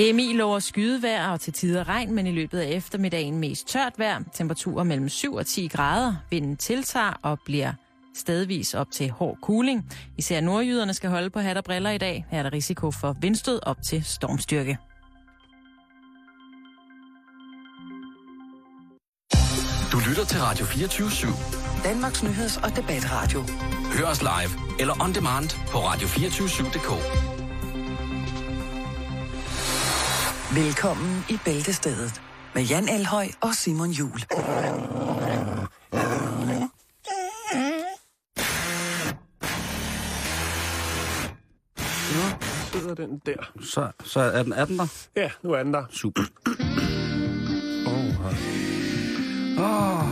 Det er mil over skydevejr og til tider regn, men i løbet af eftermiddagen mest tørt vejr. Temperaturer mellem 7 og 10 grader. Vinden tiltager og bliver stedvis op til hård kuling. Især nordjyderne skal holde på hat og briller i dag. Her er der risiko for vindstød op til stormstyrke. Du lytter til Radio 24-7. Danmarks Nyheds- og Debatradio. Hør os live eller on demand på radio247.dk. Velkommen i Bæltestedet med Jan Elhøj og Simon Jul. Nu sidder den der. Så, så er, den, er den der? Ja, nu er den der. Super. Oh, Oh,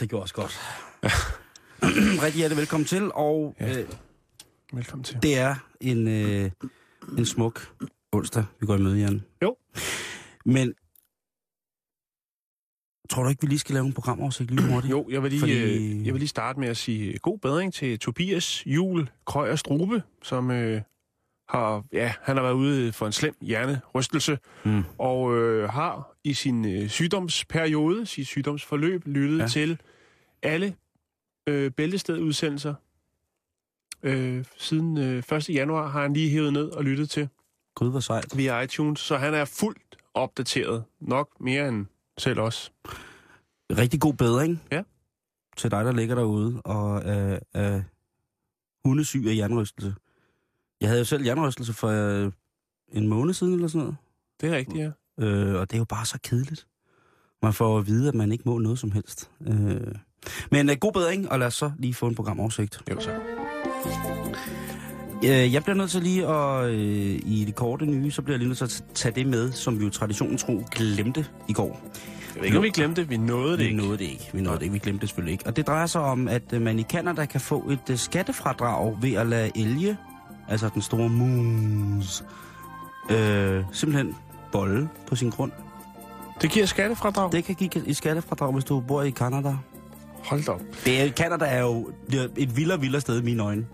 det gjorde også godt. Rigtig hjertelig velkommen til, og Ja. øh, Velkommen til. det er en, øh, en smuk onsdag, vi går i møde, Jan. Jo. Men tror du ikke, vi lige skal lave en programoversigt lige hurtigt? Jo, jeg vil, lige, Fordi- øh, jeg vil lige starte med at sige god bedring til Tobias Jul Krøyer Strube, som øh, har, ja, han har været ude for en slem hjernerystelse, Mm. og øh, har i sin øh, sygdomsperiode, sit sygdomsforløb, lyttet ja. til alle øh, bæltestedudsendelser. Øh, siden øh, 1. januar har han lige hævet ned og lyttet til Gud, hvor sejt. via iTunes, så han er fuldt opdateret. Nok mere end selv os. Rigtig god bedring. Ja. Til dig, der ligger derude og er, er hundesyg af jernrystelse. Jeg havde jo selv jernrystelse for øh, en måned siden eller sådan noget. Det er rigtigt, ja. Øh, og det er jo bare så kedeligt. Man får at vide, at man ikke må noget som helst. Øh, men øh, god bedring, og lad os så lige få en programoversigt. Jo, så. Øh, jeg bliver nødt til lige at, øh, i det korte nye, så bliver jeg lige nødt til at tage det med, som vi jo traditionen tro glemte i går. Jeg ved ikke, om vi glemte det. Vi nåede det Vi ikke. nåede det ikke. Vi nåede det ikke. Vi glemte det selvfølgelig ikke. Og det drejer sig om, at øh, man i Canada kan få et øh, skattefradrag ved at lade elge, altså den store mus, øh, simpelthen bolle på sin grund. Det giver skattefradrag. Det kan give et skattefradrag, hvis du bor i Canada. Hold da op. Det er, Canada er jo det er et vildere, vildere sted i mine øjne.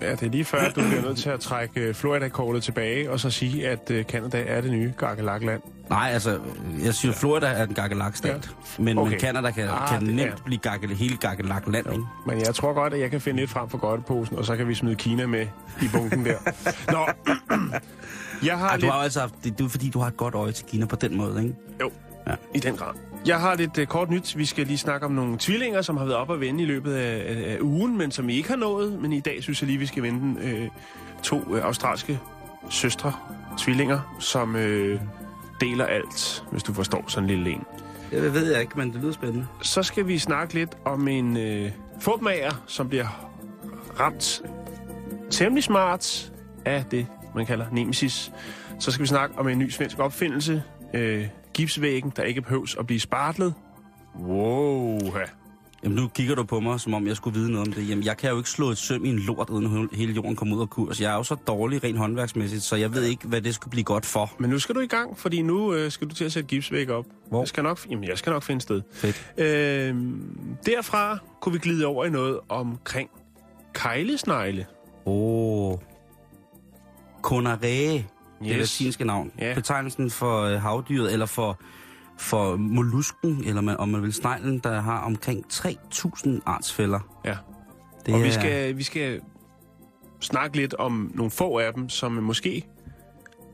Ja, det er lige før, at du bliver nødt til at trække øh, Florida-kortet tilbage, og så sige, at øh, Canada er det nye Gargelakland. Nej, altså, jeg synes, Florida er en gakkelak-stat. Ja. Men, Okay. men Canada kan, Ah, kan nemt ja. blive gakkel, hele gakkelak-land, ikke? Men jeg tror godt, at jeg kan finde et frem for godteposen, og så kan vi smide Kina med i bunken der. Nå, jeg har Ej, du lidt... har jo altså haft, det, det er fordi, du har et godt øje til Kina på den måde, ikke? Jo, ja. i den grad. Jeg har lidt uh, kort nyt. Vi skal lige snakke om nogle tvillinger, som har været op og vende i løbet af, af, af ugen, men som I ikke har nået. Men i dag synes jeg lige, vi skal vende. Uh, to uh, australske søstre, tvillinger, som uh, deler alt, hvis du forstår sådan en lille en. Det ved jeg ikke, men det lyder spændende. Så skal vi snakke lidt om en uh, fodmager, som bliver ramt temmelig smart af det, man kalder nemesis. Så skal vi snakke om en ny svensk opfindelse, øh, gipsvæggen, der ikke behøves at blive spartlet. Wow. Ja. Jamen, nu kigger du på mig, som om jeg skulle vide noget om det. Jamen, jeg kan jo ikke slå et søm i en lort, uden hele jorden kommer ud af kurs. Jeg er jo så dårlig rent håndværksmæssigt, så jeg ved ikke, hvad det skulle blive godt for. Men nu skal du i gang, fordi nu øh, skal du til at sætte gipsvæg op. Hvor? Jeg skal nok, jamen, jeg skal nok finde sted. Fedt. Øh, derfra kunne vi glide over i noget omkring kejlesnegle. Åh. Oh. Konaré. Yes. Det latinske navn. Ja. Betegnelsen for øh, havdyret, eller for, for mollusken, eller man, om man vil sneglen, der har omkring 3.000 artsfælder. Ja. Det og er, vi skal, vi skal snakke lidt om nogle få af dem, som måske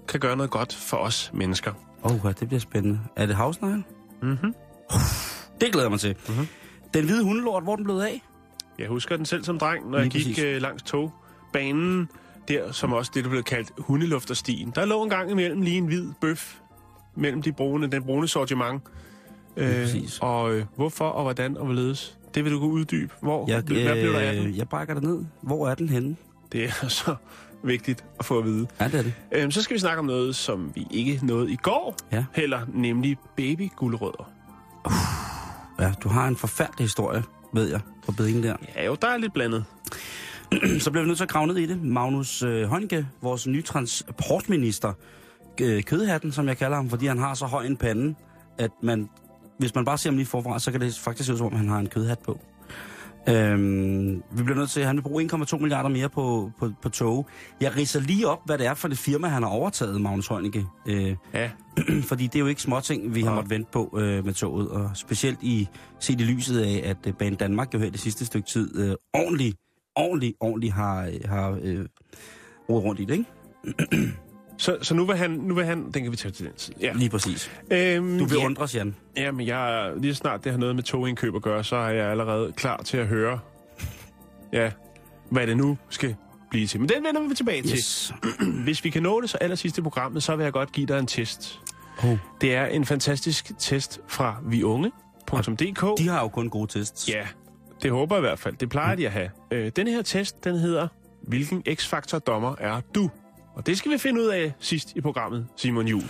kan gøre noget godt for os mennesker. Åh, oh, det bliver spændende. Er det havsnegl? Mm-hmm. Det glæder jeg mig til. Mhm. Den hvide hundelort, hvor den blevet af? Jeg husker den selv som dreng, når Lige jeg gik præcis. øh, langs togbanen, der som også det, der blev kaldt hundelufterstien. Der lå en gang imellem lige en hvid bøf mellem de brune, den brune sortiment. Præcis. og øh, hvorfor og hvordan og hvorledes? Det vil du kunne uddybe. Hvor? Jeg, Hvad blev der af den? øh, jeg brækker det ned. Hvor er den henne? Det er så vigtigt at få at vide. Ja, det er det. Øhm, så skal vi snakke om noget, som vi ikke nåede i går. Ja. Heller, nemlig babygulerødder. Ja, du har en forfærdelig historie, ved jeg, på bedingen der. Ja, jo, der er lidt blandet. Så bliver vi nødt til at grave ned i det. Magnus øh, vores nye transportminister, øh, kødhatten, som jeg kalder ham, fordi han har så høj en pande, at man, hvis man bare ser ham lige forfra, så kan det faktisk se ud som om, han har en kødhat på. Øhm, vi bliver nødt til, at han vil bruge 1,2 milliarder mere på, på, på tog. Jeg ridser lige op, hvad det er for det firma, han har overtaget, Magnus Heunicke. Øh, Ja, fordi det er jo ikke småting, vi har Nej. måttet vente på øh, med toget. Og specielt i set i lyset af, at øh, Bane Danmark jo her det sidste stykke tid øh, ordentligt, ordentligt, ordentligt har, har øh, rodet rundt i det, ikke? så, så nu vil han, nu vil han, den kan vi tage til den tid. Ja. Lige præcis. Øhm, Du vil ja. undres, Jan. Jamen, jeg, lige snart det har noget med togindkøb at gøre, så er jeg allerede klar til at høre, ja, hvad det nu skal blive til. Men den vender vi tilbage til. Yes. Hvis vi kan nå det så allersidst i programmet, så vil jeg godt give dig en test. Oh. Det er en fantastisk test fra viunge.dk. De har jo kun gode tests. Ja, det håber jeg i hvert fald. Det plejer de at have. Øh, den her test, den hedder, hvilken x-faktor dommer er du? Og det skal vi finde ud af sidst i programmet, Simon Jul.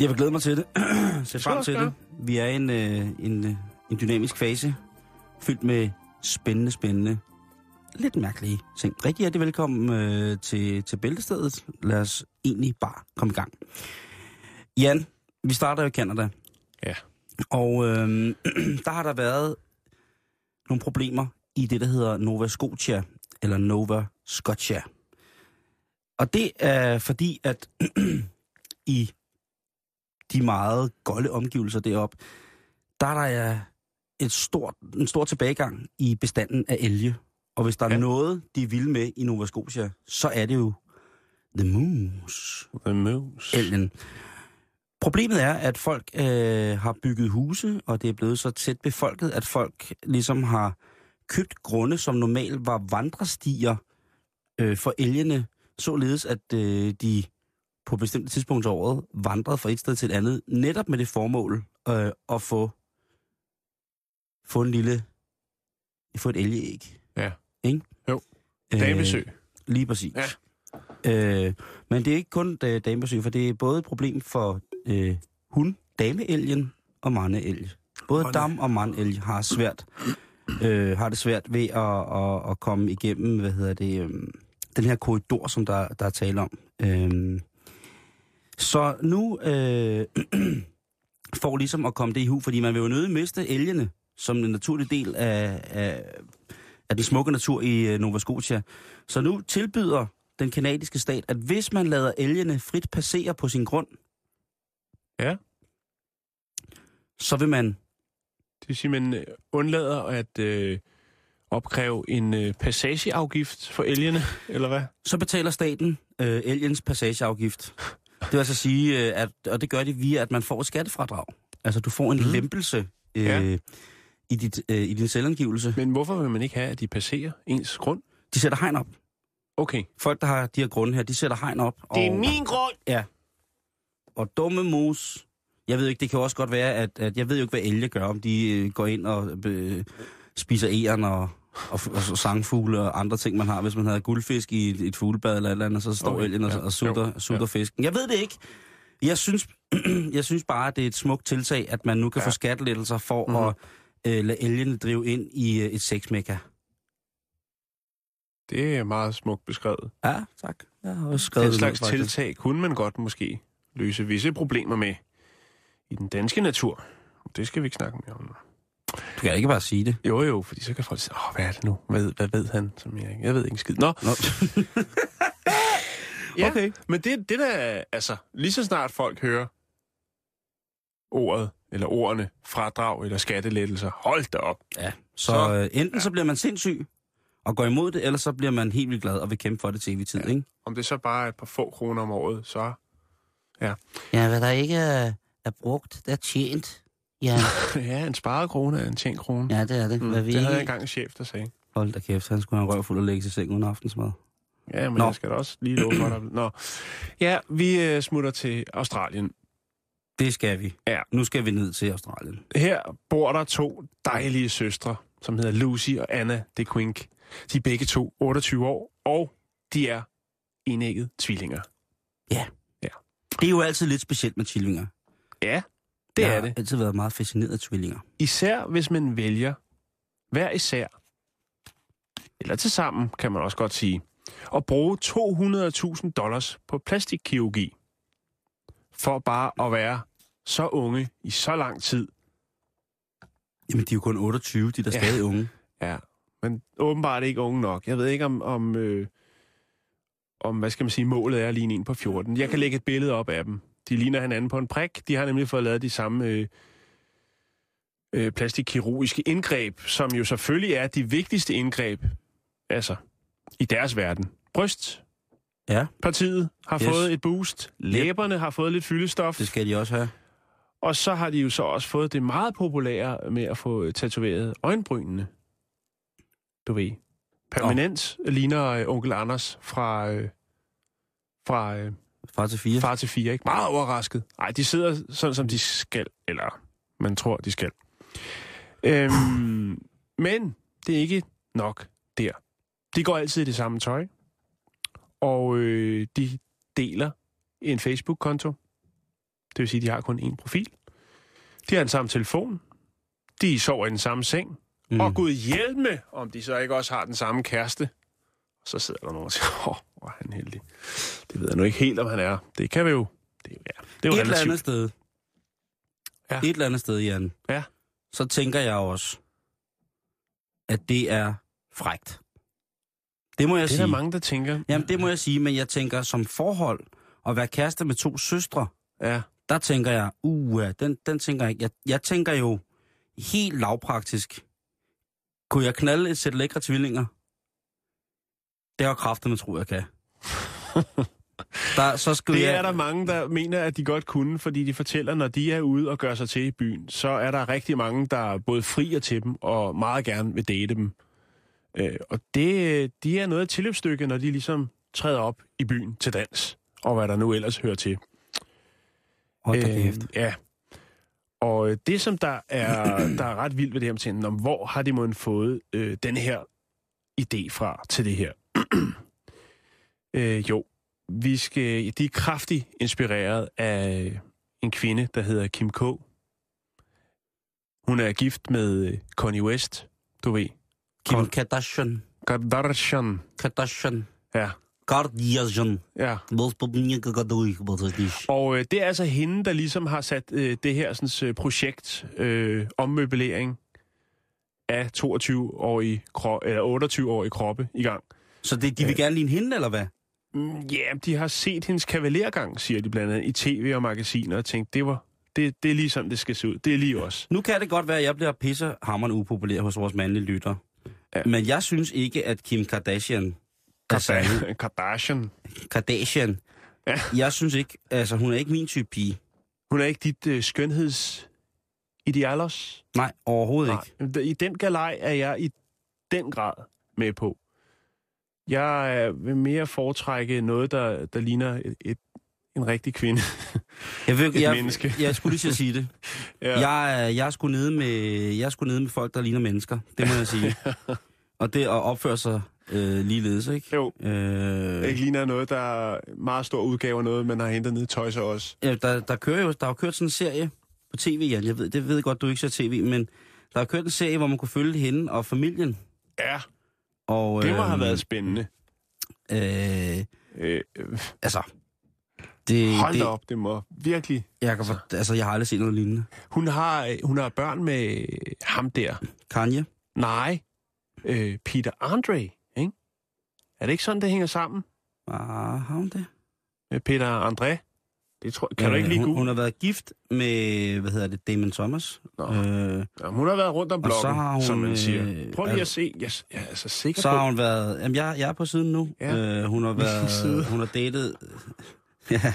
Jeg vil glæde mig til det. Se frem til det. Vi er i en, øh, en, øh, en dynamisk fase, fyldt med spændende, spændende, lidt mærkelige ting. Rigtig hjertelig velkommen øh, til, til Bæltestedet. Lad os egentlig bare komme i gang. Jan, vi starter jo i Canada. Ja. Og øh, der har der været nogle problemer i det, der hedder Nova Scotia, eller Nova Scotia. Og det er fordi, at i de meget golde omgivelser deroppe, der er der et stort, en stor tilbagegang i bestanden af elge. Og hvis der ja. Er noget, de vil med i Nova Scotia, så er det jo The Moose. The Moose. Elgen. Problemet er, at folk øh, har bygget huse, og det er blevet så tæt befolket, at folk ligesom har købt grunde, som normalt var vandrestier øh, for elgene, således at øh, de på bestemte tidspunkter af året vandrede fra et sted til et andet, netop med det formål øh, at få, få en lille, få et elgeæg. Ja. Ikke? Jo. Øh, Damebesøg. Lige præcis. Ja. Øh, men det er ikke kun øh, damebesøg, for det er både et problem for øh, hun, dameelgen og mandeelg. Både Hold da. dam og mandelg har svært øh, har det svært ved at, at, at komme igennem, hvad hedder det, øh, den her korridor, som der, der er tale om. Øh, så nu øh, for ligesom at komme det i hu, fordi man vil jo nødig miste elgene som en naturlig del af, af, af den smukke natur i øh, Nova Scotia. Så nu tilbyder den kanadiske stat, at hvis man lader elgene frit passere på sin grund, Ja. så vil man, Det vil sige, man øh, undlader at øh, opkræve en øh, passageafgift for elgene, eller hvad? så betaler staten øh, elgens passageafgift. Det vil altså sige, øh, at, og det gør de via, at man får et skattefradrag. Altså du får en Mm. mm. lempelse øh, Ja. i, dit, øh, i din selvangivelse. Men hvorfor vil man ikke have, at de passerer ens grund? De sætter hegn op. Okay. Folk, der har de her grunde her, de sætter hegn op. Det er og, min grund! Ja. Og dumme mus. Jeg ved ikke, det kan også godt være, at, at jeg ved jo ikke, hvad elge gør, om de øh, går ind og øh, spiser æren og, og, og, og sangfugle og andre ting, man har. Hvis man har guldfisk i et, et fuglebad eller et eller andet, så står Okay, elgen og, ja, og sutter, jo, sutter ja. fisken. Jeg ved det ikke. Jeg synes, jeg synes bare, at det er et smukt tiltag, at man nu kan Ja. få skattelettelser for Mhm. at øh, lade elgene drive ind i øh, et sexmekka. Det er meget smukt beskrevet. Ja, tak. Jeg har også skrevet Den slags ned, tiltag kunne man godt måske løse visse problemer med i den danske natur. Det skal vi ikke snakke mere om nu. Du kan ikke bare sige det. Jo, jo, fordi så kan folk sige, åh, hvad er det nu? Hvad, hvad ved han, som jeg? Jeg ved ikke en skid. Nå, Nå. ja, okay. men det, det der, altså, lige så snart folk hører ordet, eller ordene, fradrag eller skattelettelser, hold da op. Ja, så, Så- øh, enten så bliver man sindssyg og går imod det, eller så bliver man helt vildt glad og vil kæmpe for det til evig tid, Ja. ja. ikke? Om det så bare er et par få kroner om året, så... Ja, hvad der ikke er, er brugt, det er tjent. Ja, ja, en sparet krone er en tjent krone. ja det er det. Mm, Hvad vi det havde jeg engang en chef, der sagde. Hold da kæft, han skulle have en røv fuld at lægge til seng uden aftensmad. Ja, men Nå. jeg skal da også lige love for dig. Nå. Ja, vi øh, smutter til Australien. Det skal vi. Ja. Nu skal vi ned til Australien. Her bor der to dejlige søstre, som hedder Lucy og Anna de Quink. De er begge to 28 år, og de er enægget tvillinger. Det er jo altid lidt specielt med tvillinger. Ja, det jeg er har det. altid været meget fascineret af tvillinger. Især hvis man vælger hver især, eller til sammen kan man også godt sige, at bruge 200.000 dollars på plastikkirurgi, for bare at være så unge i så lang tid. Jamen, de er jo kun 28, de er da Ja. stadig unge. Ja, men åbenbart ikke unge nok. Jeg ved ikke, om, om, øh, om hvad skal man sige, målet er lige en på 14. Jeg kan lægge et billede op af dem. De ligner hinanden på en prik. De har nemlig fået lavet de samme øh, øh, plastikkirurgiske indgreb, som jo selvfølgelig er de vigtigste indgreb, altså, i deres verden. Bryst, Ja, partiet har Yes. fået et boost. Læberne har fået lidt fyldestof. det skal de også have. Og så har de jo så også fået det meget populære med at få tatoveret øjenbrynene. Du ved. Permanent oh. ligner øh, onkel Anders fra, øh, fra øh, Far til fire. far til fire. Ikke? Meget overrasket. Nej, de sidder sådan, som de skal. Eller man tror, de skal. Øhm, men det er ikke nok der. De går altid i det samme tøj. Og øh, de deler en Facebook-konto. Det vil sige, at de har kun én profil. De har den samme telefon. De sover i den samme seng. Mm. Og Gud hjælp med, om de så ikke også har den samme kæreste. Og så sidder der nogen og siger, åh, hvor er han heldig. Det ved jeg nu ikke helt, om han er. Det kan vi jo... Det, er ja, det er jo Et eller andet sted. Ja. Et eller andet sted, Jan. Ja. Så tænker jeg også, at det er frægt. Det må jeg Det er sige. der mange, der tænker. Jamen, det må jeg sige, men jeg tænker som forhold at være kæreste med to søstre, Ja, der tænker jeg, uh, den, den tænker jeg ikke. Jeg, jeg tænker jo helt lavpraktisk. Kunne jeg knalde et sæt lækre tvillinger? Det har kræfter, man tror, jeg kan. Der, så skulle det jeg... er der mange, der mener, at de godt kunne, fordi de fortæller, når de er ude og gør sig til i byen, så er der rigtig mange, der både frier til dem og meget gerne vil date dem. Øh, og det, de er noget af tilløbsstykke, når de ligesom træder op i byen til dans, og hvad der nu ellers hører til. Hold da kæft. ja. Og øh, det, som der er, der er ret vildt ved det her, med om hvor har de måden fået øh, den her idé fra til det her? øh, jo, vi skal, de er kraftigt inspireret af en kvinde, der hedder Kim K. Hun er gift med øh, Kanye West, du ved. Kim Kardashian. Kardashian. Kardashian. Ja, Kardashian. ja. Og øh, det er altså hende, der ligesom har sat øh, det her sådan, øh, projekt, øh, ommøblering af 22-årige, kro- eller 28-årige kroppe i gang. Så det, de vil gerne ligne hende, eller hvad? Mm, Ja, de har set hendes kavalergang, siger de blandt andet, i tv og magasiner, og tænkt, det var det, det er lige sådan, det skal se ud. Det er lige os. Nu kan det godt være, at jeg bliver pisse hammerende upopulær hos vores mandlige lytter. Ja. Men jeg synes ikke, at Kim Kardashian... Kardashian. Kardashian. Kardashian. Ja. Jeg synes ikke... Altså, hun er ikke min type pige. Hun er ikke dit øh, skønhedsidealos. Nej, overhovedet ikke. Nej. I den galej er jeg i den grad med på. Jeg øh, vil mere foretrække noget, der, der ligner et, et, en rigtig kvinde. Jeg, vil, Et jeg, menneske. jeg skulle lige sige det. ja. Jeg, er- jeg, er sgu nede med, jeg er sgu nede med folk, der ligner mennesker. Det må jeg sige. Og det at opføre sig øh, ligeledes, ikke? Jo, Øh, ikke ligner noget, der er meget stor udgave af noget, man har hentet ned i Toys R Us. Ja, der, der kører jo, der har kørt sådan en serie på tv, Jan. Jeg ved, det ved godt, du ikke ser tv, men der har kørt en serie, hvor man kunne følge hende og familien. Ja, Og, det må øhm, have været spændende. Øh, Øh, øh, altså, det, hold det, op, det må virkelig... Jeg, kan, for- altså, jeg har aldrig set noget lignende. Hun har, øh, hun har børn med ham der. Kanye? Nej, øh, Peter Andre? Er det ikke sådan, det hænger sammen Ah, har hun det? med Peter André? Det tror, kan du ikke lige hun, hun har været gift med, hvad hedder det, Damon Thomas. Nå. Øh, Ja, hun har været rundt om Og så blokken, har hun, som man øh, siger. Prøv lige at se. Yes, jeg er altså sikker så på... har hun været... Jamen, jeg, jeg er på siden nu. Ja. Øh, hun har været... Hun har datet... ja,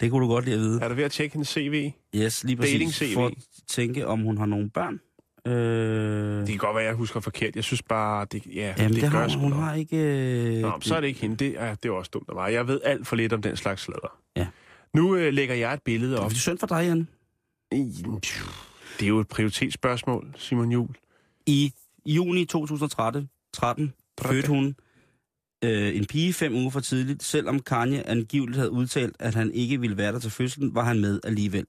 det kunne du godt lide at vide. Er du ved at tjekke hendes CV? Yes, lige præcis. Dating-CV. For at tænke, om hun har nogle børn. Øh, Det kan godt være, jeg husker forkert. Jeg synes bare, det, ja, jamen, det, det, gør har, hun har ikke... Øh, Nå, men så er det ikke hende. Det er, det er også dumt af mig. Jeg ved alt for lidt om den slags sladder. Ja. Nu øh, lægger jeg et billede op. Det er synd for dig, Jan. Det er jo et prioritetsspørgsmål, Simon Jul. I juni 2013 13, fødte hun øh, en pige fem uger for tidligt. Selvom Kanye angiveligt havde udtalt, at han ikke ville være der til fødslen, var han med alligevel.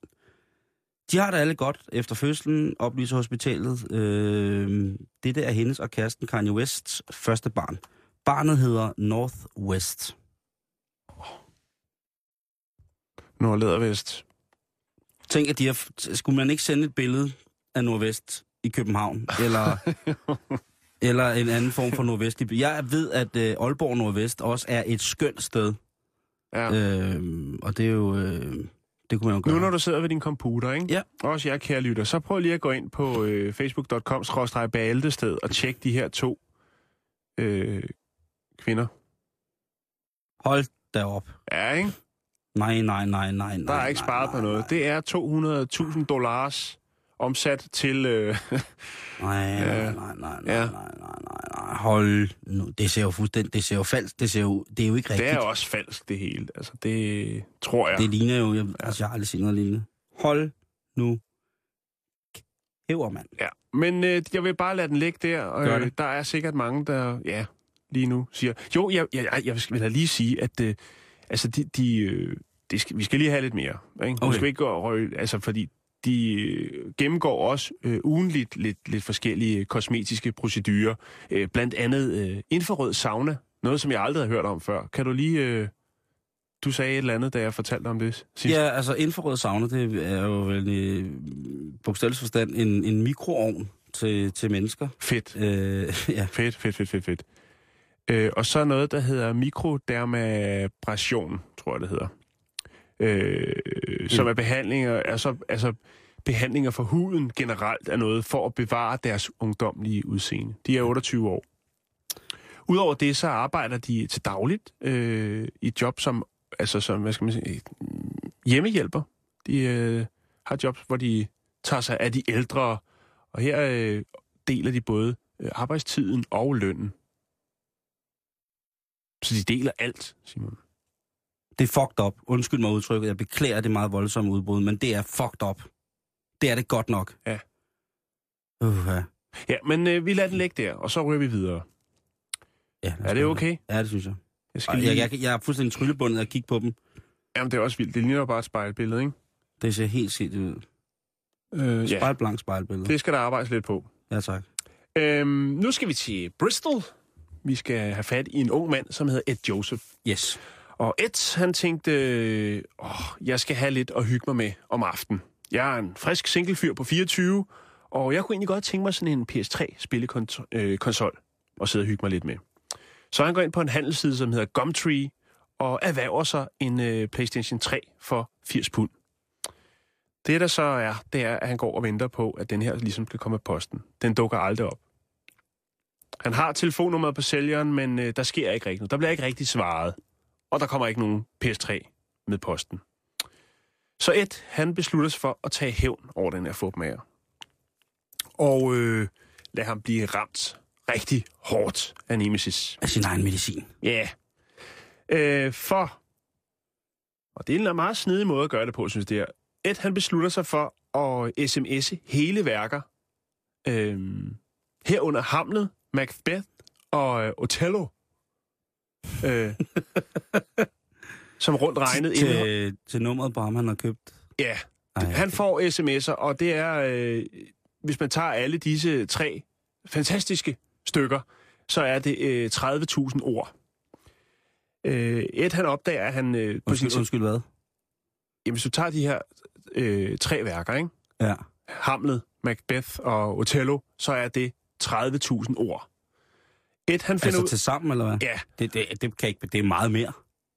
De har det alle godt efter fødslen, oplyser hospitalet. Øh, dette er hendes og kæresten Kanye Wests første barn. Barnet hedder Northwest. Nordleder Vest. Tænk, at de har, skulle man ikke sende et billede af Nordvest i København? Eller, Eller en anden form for nordvestlig. Jeg ved, at øh, Aalborg Nordvest også er et skønt sted. Ja. Øh, og det er jo... Øh, det kunne man jo gøre. Nu når du sidder ved din computer, ikke? Ja. Også jeg, kære lytter, så prøv lige at gå ind på øh, facebook.com bæltested og tjek de her to øh, kvinder. Hold da op. Ja, ikke? Nej, nej, nej, nej, nej. Der er ikke nej, sparet nej, på noget. Nej, Det er 200.000 dollars omsat til... Øh, nej, nej, nej, nej, nej, nej, nej, nej. Hold nu. Det ser jo fuldstændig... Det ser jo falsk. Det ser jo... Det er jo ikke rigtigt. det er også falsk, det hele. Altså, det tror jeg. Det ligner jo... Jeg, altså, jeg har aldrig set noget lignende. Hold nu. Hæver, mand. Ja, men øh, jeg vil bare lade den ligge der. Øh, det. der er sikkert mange, der ja, lige nu siger... Jo, jeg, jeg, jeg, jeg vil da lige sige, at øh, altså, de, de, øh, de skal, vi skal lige have lidt mere. Ikke? Okay. Vi skal ikke gå og røge, altså, fordi de øh, gennemgår også øh, ugenligt lidt, lidt forskellige kosmetiske procedurer. Øh, blandt andet øh, infrarød sauna. Noget, som jeg aldrig har hørt om før. Kan du lige... Øh, du sagde et eller andet, da jeg fortalte om det sidst. Ja, altså infrarød sauna, det er jo vel i bogstavelig forstand en, en mikroovn til, til mennesker. Fedt. Øh, ja, Fedt, fedt, fedt, fedt, fedt. Øh, og så noget, der hedder mikrodermabrasion, tror jeg, det hedder. Øh, som er behandlinger, altså, altså behandlinger for huden generelt er noget for at bevare deres ungdomlige udseende. De er 28 år. Udover det, så arbejder de til dagligt øh, i et job som, altså som, hvad skal man sige, mm, hjemmehjælper. De øh, har jobs, hvor de tager sig af de ældre, og her øh, deler de både øh, arbejdstiden og lønnen. Så de deler alt, Simon. Det er fucked up. Undskyld mig udtrykket. Jeg beklager det meget voldsomme udbrud, men det er fucked up. Det er det godt nok. Ja. Uh, ja. Ja, men øh, vi lader den ligge der, og så ryger vi videre. ja os Er det okay? Ja, det synes jeg. Jeg skal lige... Jeg, jeg, jeg er fuldstændig tryllebundet at kigge på dem. Jamen, det er også vildt. Det ligner bare et spejlbillede, ikke? Det ser helt set ud. Øh, Spejlblank spejlbillede. det skal der arbejdes lidt på. Ja, tak. Øhm, nu skal vi til Bristol. Vi skal have fat i en ung mand, som hedder Ed Joseph. Yes. Og Ed, han tænkte, øh, åh, jeg skal have lidt at hygge mig med om aftenen. Jeg er en frisk singlefyr på 24, og jeg kunne egentlig godt tænke mig sådan en PS3-spillekonsol øh, og sidde og hygge mig lidt med. Så han går ind på en handelsside, som hedder Gumtree, og erhverver sig en øh, PlayStation 3 for 80 pund. Det der så er, det er, at han går og venter på, at den her ligesom skal komme af posten. Den dukker aldrig op. Han har telefonnummeret på sælgeren, men øh, der sker ikke rigtigt. Der bliver ikke rigtig svaret og der kommer ikke nogen PS3 med posten. Så Ed, han beslutter sig for at tage hævn over den her fupmager. Og øh, lad ham blive ramt rigtig hårdt af Nemesis. Af sin egen medicin. Ja. Yeah. Øh, for, og det er en meget snedig måde at gøre det på, synes jeg. Ed, han beslutter sig for at sms'e hele værker. Øh, herunder Hamlet, Macbeth og øh, Othello. Øh, som rundt regnet indeholder. Til, til nummeret på ham, han har købt. Ja, Ej, han får sms'er, og det er, øh, hvis man tager alle disse tre fantastiske stykker, så er det øh, 30.000 ord. Øh, Ed, han opdager, at han øh, på sin... Undskyld, undskyld hvad? Jamen, hvis du tager de her øh, tre værker, ikke? Ja. Hamlet, Macbeth og Othello, så er det 30.000 ord. Ed, han finder Altså ud... til sammen, eller hvad? Ja, Det, det, det, kan ikke, det er meget mere.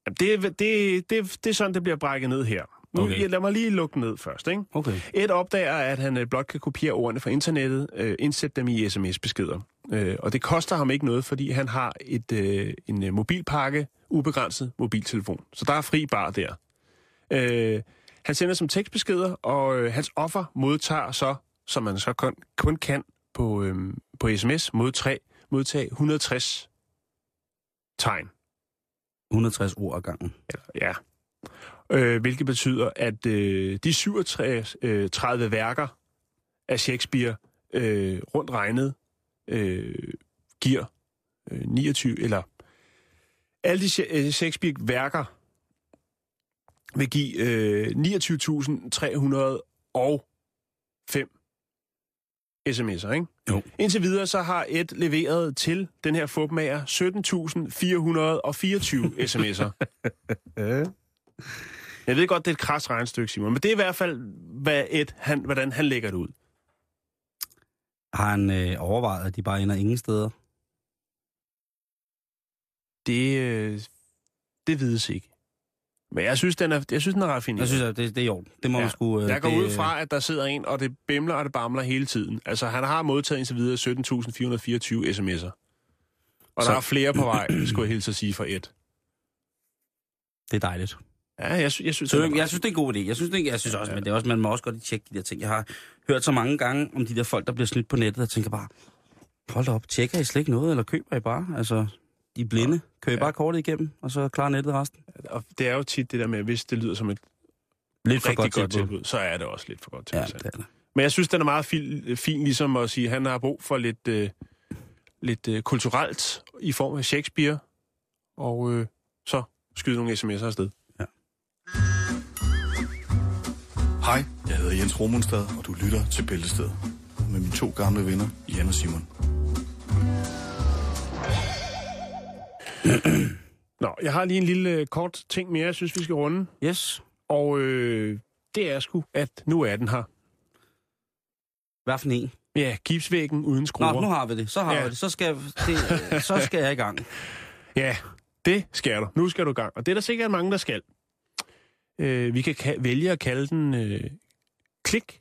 Jamen, det, det, det, det er sådan, det bliver brækket ned her. Nu, Okay. okay. Lad mig lige lukke ned først, ikke? Okay. Ed opdager, at han øh, blot kan kopiere ordene fra internettet, øh, indsætte dem i sms-beskeder. Øh, og det koster ham ikke noget, fordi han har et, øh, en øh, mobilpakke, ubegrænset mobiltelefon. Så der er fri bar der. Øh, han sender som tekstbeskeder, og øh, hans offer modtager så, som man så kun, kun kan på, øh, på sms, modtage, modtage 160 tegn. 160 ord ad gangen. Ja. Øh, hvilket betyder, at øh, de 37 øh, 30 værker af Shakespeare øh, rundt regnet øh, giver øh, 29, eller alle de øh, Shakespeare-værker vil give øh, 29.305 sms'er, ikke? Jo. Indtil videre så har Ed leveret til den her fupmager 17.424 sms'er. Jeg ved godt, det er et kras regnstykke, Simon, men det er i hvert fald, hvad Ed, han, hvordan han lægger det ud. Har han øh, overvejet, at de bare ender ingen steder? Det, øh, det vides ikke. Men jeg synes, den er, jeg synes, den er raffineret. Jeg synes, at det, det er i orden. Det må ja. man sgu... Øh, jeg går det, ud fra, at der sidder en, og det bimler og det bamler hele tiden. Altså, han har modtaget indtil videre 17.424 sms'er. Og Så- der er flere på vej, skulle jeg hilse at sige for et. Det er dejligt. Ja, jeg, sy- jeg synes, Så jeg, jeg synes, det er en god idé. Jeg synes, det, jeg synes også, ja. men det er også, man må også godt tjekke de der ting. Jeg har hørt så mange gange om de der folk, der bliver snydt på nettet, og tænker bare, hold op, tjekker I slet ikke noget, eller køber I bare? Altså, I blinde. Køber I Ja. bare kortet igennem, og så klarer nettet resten. Og det er jo tit det der med, at hvis det lyder som et Lidt for rigtig godt, godt tilbud. tilbud, så er det også lidt for godt til Ja, ja, det er det. Men jeg synes, den er meget fin, fin ligesom at sige, at han har brug for lidt, øh, lidt øh, kulturelt i form af Shakespeare, og øh, så skyde nogle sms'er afsted. Hej, jeg hedder Jens Romunstad, og du lytter til Bæltestedet. Med mine to gamle venner, Jan og Simon. Nå, jeg har lige en lille øh, kort ting mere, jeg synes, vi skal runde. Yes. Og øh, det er sgu, at nu er den her. Hvad for en? Ja, gipsvæggen uden skruer. Nå, nu har vi det. Så har Ja. vi det. Så skal, det, så skal jeg i gang. Ja, det skal du. Nu skal du i gang. Og det er der sikkert mange, der skal. Øh, vi kan ka- vælge at kalde den øh, klik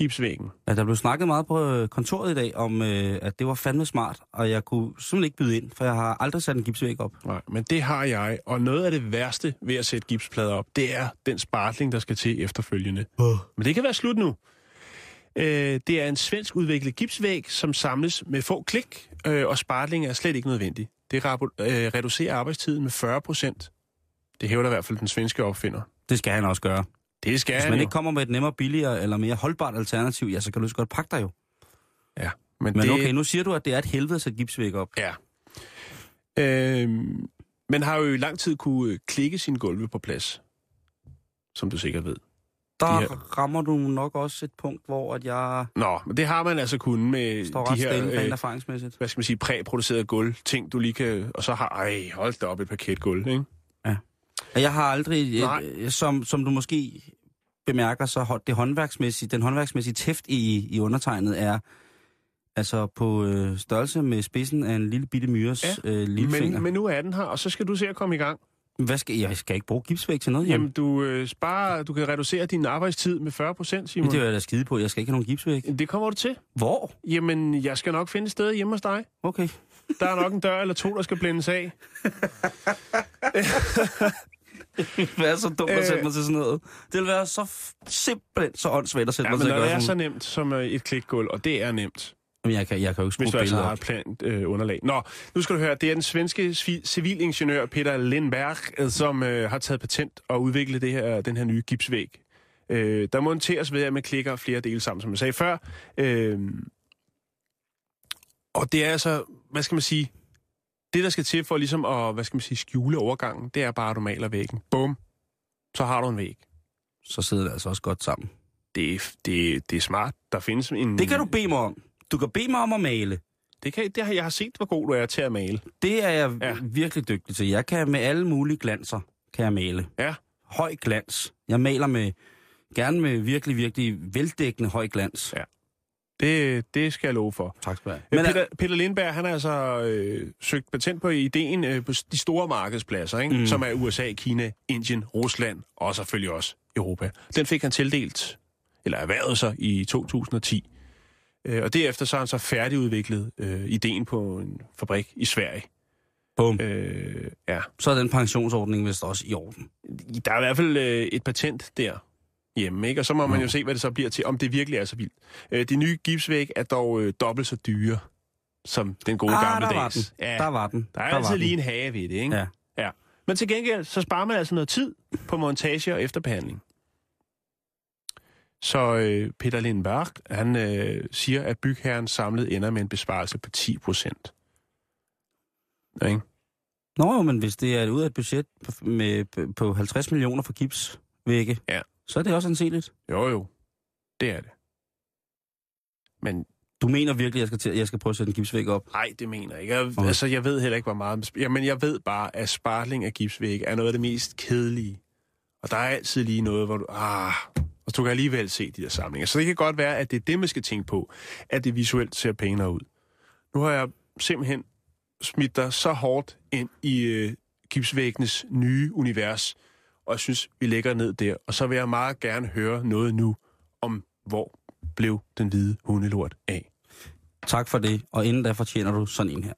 gipsvæggen. Ja, der blev snakket meget på øh, kontoret i dag om, øh, at det var fandme smart, og jeg kunne simpelthen ikke byde ind, for jeg har aldrig sat en gipsvæg op. Nej, men det har jeg. Og noget af det værste ved at sætte gipsplader op, det er den spartling, der skal til efterfølgende. Uh. Men det kan være slut nu. Øh, det er en svensk udviklet gipsvæg, som samles med få klik, øh, og spartling er slet ikke nødvendig. Det rabo- øh, reducerer arbejdstiden med 40 procent. Det hævder i hvert fald den svenske opfinder. Det skal han også gøre. Det skal Hvis man jo. ikke kommer med et nemmere, billigere eller mere holdbart alternativ, ja, så kan du så godt pakke dig jo. Ja, men, Men det, okay, nu siger du, at det er et helvede at sætte gipsvæg op. Ja. Øhm, man har jo i lang tid kunne øh, klikke sin gulve på plads, som du sikkert ved. Der De her- rammer du nok også et punkt, hvor at jeg Nå, men det har man altså kunnet med står de her, stille øh, erfaringsmæssigt. hvad skal man sige, præproducerede gulv, ting du lige kan, og så har, ej, hold da op et paket gulv, ikke? Jeg har aldrig, Nej. øh, som, som du måske bemærker, så det håndværksmæssige, den håndværksmæssige tæft i, i undertegnet er altså på øh, størrelse med spidsen af en lille bitte myres Ja, øh, lillefinger. Men, men nu er den her, og så skal du se at komme i gang. Hvad skal jeg? skal ikke bruge gipsvæg til noget, Jamen, Jamen, du øh, sparer, du kan reducere din arbejdstid med 40 procent, Simon. det er jeg da skide på. Jeg skal ikke have nogen gipsvæg. det kommer du til. Hvor? Jamen, jeg skal nok finde et sted hjemme hos dig. Okay. Der er nok en dør eller to, der skal blændes af. Er så dumt at Øh. sætte mig til sådan noget? Det vil være så simpelthen så åndssvagt at sætte Ja, mig til at det gøre er så nemt som øh, et klikgulv, og det er nemt, Jamen, jeg kan, jeg kan jo ikke hvis skrue du altså har et plant øh, underlag. Nå, nu skal du høre, det er den svenske civilingeniør Peter Lindberg, øh, som øh, har taget patent og udviklet det her, den her nye gipsvæg. Øh, der monteres ved, at man klikker flere dele sammen, som jeg sagde før. Øh, og det er altså, hvad skal man sige, det der skal til for ligesom at, hvad skal man sige, skjule overgangen, det er bare, at du maler væggen. Bum, så har du en væg. Så sidder det altså også godt sammen. Det, det, det er smart. Der findes en... Det kan du bede mig om. Du kan bede mig om at male. Det, kan, det har jeg har set, hvor god du er til at male. Det er jeg ja. virkelig dygtig til. Jeg kan med alle mulige glanser, kan jeg male. Ja. Høj glans. Jeg maler med, gerne med virkelig, virkelig veldækkende høj glans. Ja. Det, det skal jeg love for. Tak skal du have. Men, Men, Peter, Peter Lindberg, han har altså øh, søgt patent på ideen øh, på de store markedspladser, ikke? Mm. som er USA, Kina, Indien, Rusland og selvfølgelig også Europa. Den fik han tildelt, eller erhvervet sig i 2010. Øh, og derefter så har han så færdigudviklet øh, ideen på en fabrik i Sverige. bum. Øh, ja. Så er den pensionsordning vist også i orden. Der er i hvert fald øh, et patent der hjemme, ikke? og så må man jo se, hvad det så bliver til, om det virkelig er så vildt. Øh, de nye gipsvæg er dog øh, dobbelt så dyre, som den gode ah, gamle der var dags. den. Ja, Der var den. der er der altid var lige en hage ved det, ikke? Ja. ja. Men til gengæld, så sparer man altså noget tid på montage og efterbehandling. Så øh, Peter Lindberg, han øh, siger, at bygherren samlet ender med en besparelse på 10 procent. Ikke? Nå jo, men hvis det er ud af et budget på, med, på 50 millioner for gipsvægge, Ja. Så er det også anseligt. Jo, jo. Det er det. Men Du mener virkelig, at jeg skal, til, jeg skal prøve at sætte en gipsvæg op? Nej, det mener jeg ikke. Jeg, Okay. altså, jeg ved heller ikke, hvor meget... Jamen, jeg ved bare, at spartling af gipsvæg er noget af det mest kedelige. Og der er altid lige noget, hvor du... Ah, og Og du kan alligevel se de der samlinger. Så det kan godt være, at det er det, man skal tænke på, at det visuelt ser pænere ud. Nu har jeg simpelthen smidt dig så hårdt ind i øh, gipsvæggenes nye univers, og jeg synes, vi lægger ned der. Og så vil jeg meget gerne høre noget nu om, hvor blev den hvide hundelort af. Tak for det, og inden da fortjener du sådan en her.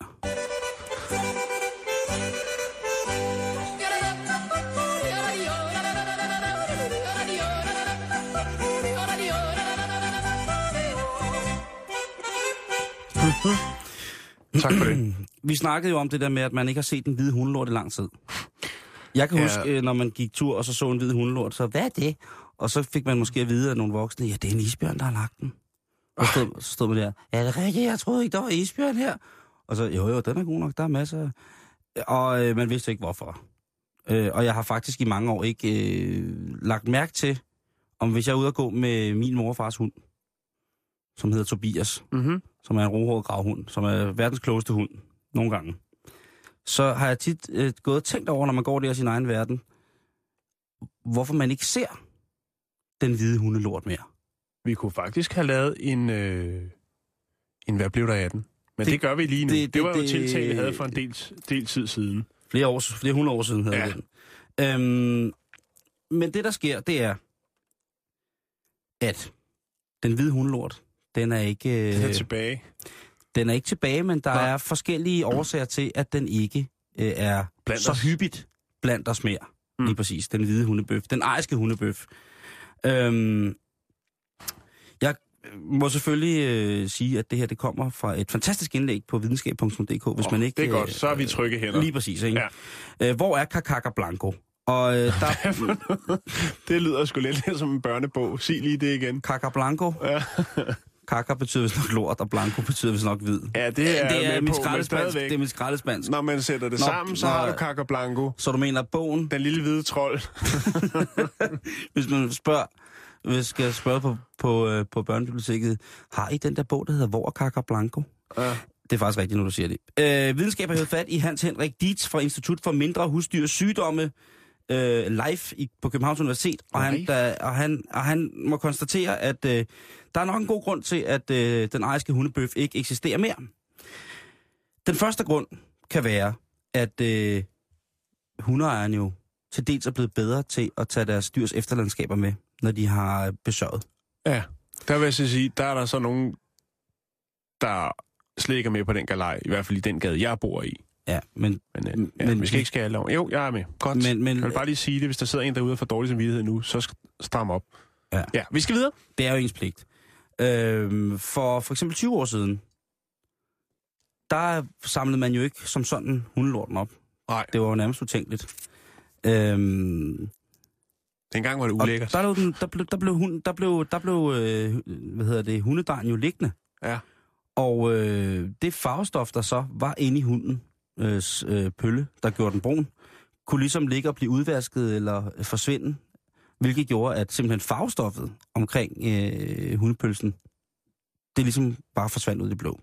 Tak for det. Vi snakkede jo om det der med, at man ikke har set en hvide hundelort i lang tid. Jeg kan Ja. ja. huske, øh, når man gik tur, og så så en hvid hundelort, så hvad er det? Og så fik man måske at vide af nogle voksne, ja, det er en isbjørn, der har lagt den. Og så stod, så stod man der, er det rigtigt? Jeg troede ikke, der var isbjørn her. Og så, jo jo, den er god nok, der er masser. Og øh, man vidste ikke, hvorfor. Øh, og jeg har faktisk i mange år ikke øh, lagt mærke til, om hvis jeg er ude at gå med min mor og fars hund, som hedder Tobias, Mm-hmm. som er en rohåret gravhund, som er verdens klogeste hund, nogle gange. Så har jeg tit øh, gået og tænkt over, når man går der i sin egen verden, hvorfor man ikke ser den hvide hundelort mere. Vi kunne faktisk have lavet en... Øh, en hvad blev der af den? Men det, Det- gør vi lige nu. Det, det- det, var jo det- et tiltag, vi havde for en del, del tid siden. Flere, år, flere hundrede år siden havde Ja. den. Øhm, men det, der sker, det er, at den hvide hundelort, den er ikke, Den er øh, tilbage. Den er ikke tilbage, men der Nå. er forskellige årsager til, at den ikke øh, er Blandt så os. hyppigt blandt os mere. Mm. Lige præcis, den hvide hundebøf, den ejerske hundebøf. Øhm, jeg må selvfølgelig øh, sige, at det her det kommer fra et fantastisk indlæg på videnskab.dk, hvis Åh, man ikke... det er godt. øh, Så er vi trygge hænder. Lige præcis, ikke? Ja. Øh, hvor er Kakaka Blanco? Og øh, der det lyder sgu lidt som en børnebog. Sig lige det igen. Kaka Blanco. Ja. Kaka betyder vist nok lort, og Blanco betyder vist nok hvid. Ja, det er, det er mit på. Det er mit skraldespansk. Når man sætter det Nå, sammen, så nå, har du Kaka Blanco. Så du mener, bogen, Den lille hvide trold. hvis man spørger, hvis skal spørge på, på, øh, på børnebiblioteket, har I den der bog, der hedder Hvor Kaka Blanco? Ja. Det er faktisk rigtigt, når du siger det. Øh, videnskab har fat i Hans Henrik Dietz fra Institut for Mindre Husdyrs Sygdomme øh, live i, på Københavns Universitet, og han, der, og, han, og han må konstatere, at øh, der er nok en god grund til, at øh, den ejerske hundebøf ikke eksisterer mere. Den første grund kan være, at øh, hundeejerne jo til dels er blevet bedre til at tage deres dyrs efterlandskaber med, når de har besøget. Ja, der vil jeg så sige, der er der så nogen, der slet ikke er med på den galej. I hvert fald i den gade, jeg bor i. Ja, men, Men, øh, Men- ja, men- vi skal ikke skære alle over. Jo, jeg er med. Godt. men, men jeg vil bare lige sige det, hvis der sidder en derude og får dårlig samvittighed nu, så stram op. Ja. ja. vi skal videre. det er jo ens pligt. Øh, for for eksempel 20 år siden, der samlede man jo ikke som sådan hundelorten op. Nej. Det var jo nærmest utænkeligt. Øhm, Dengang var det ulækkert. der, blev den, der blev, der blev, hund, der blev, der blev øh, hvad hedder det, hundedejen jo liggende. Ja. Og øh, det farvestof, der så var inde i hunden, øh, øh, pølle, der gjorde den brun, kunne ligesom ligge og blive udvasket eller forsvinde, hvilket gjorde, at simpelthen farvestoffet omkring øh, hundepølsen, det ligesom bare forsvandt ud i det blå.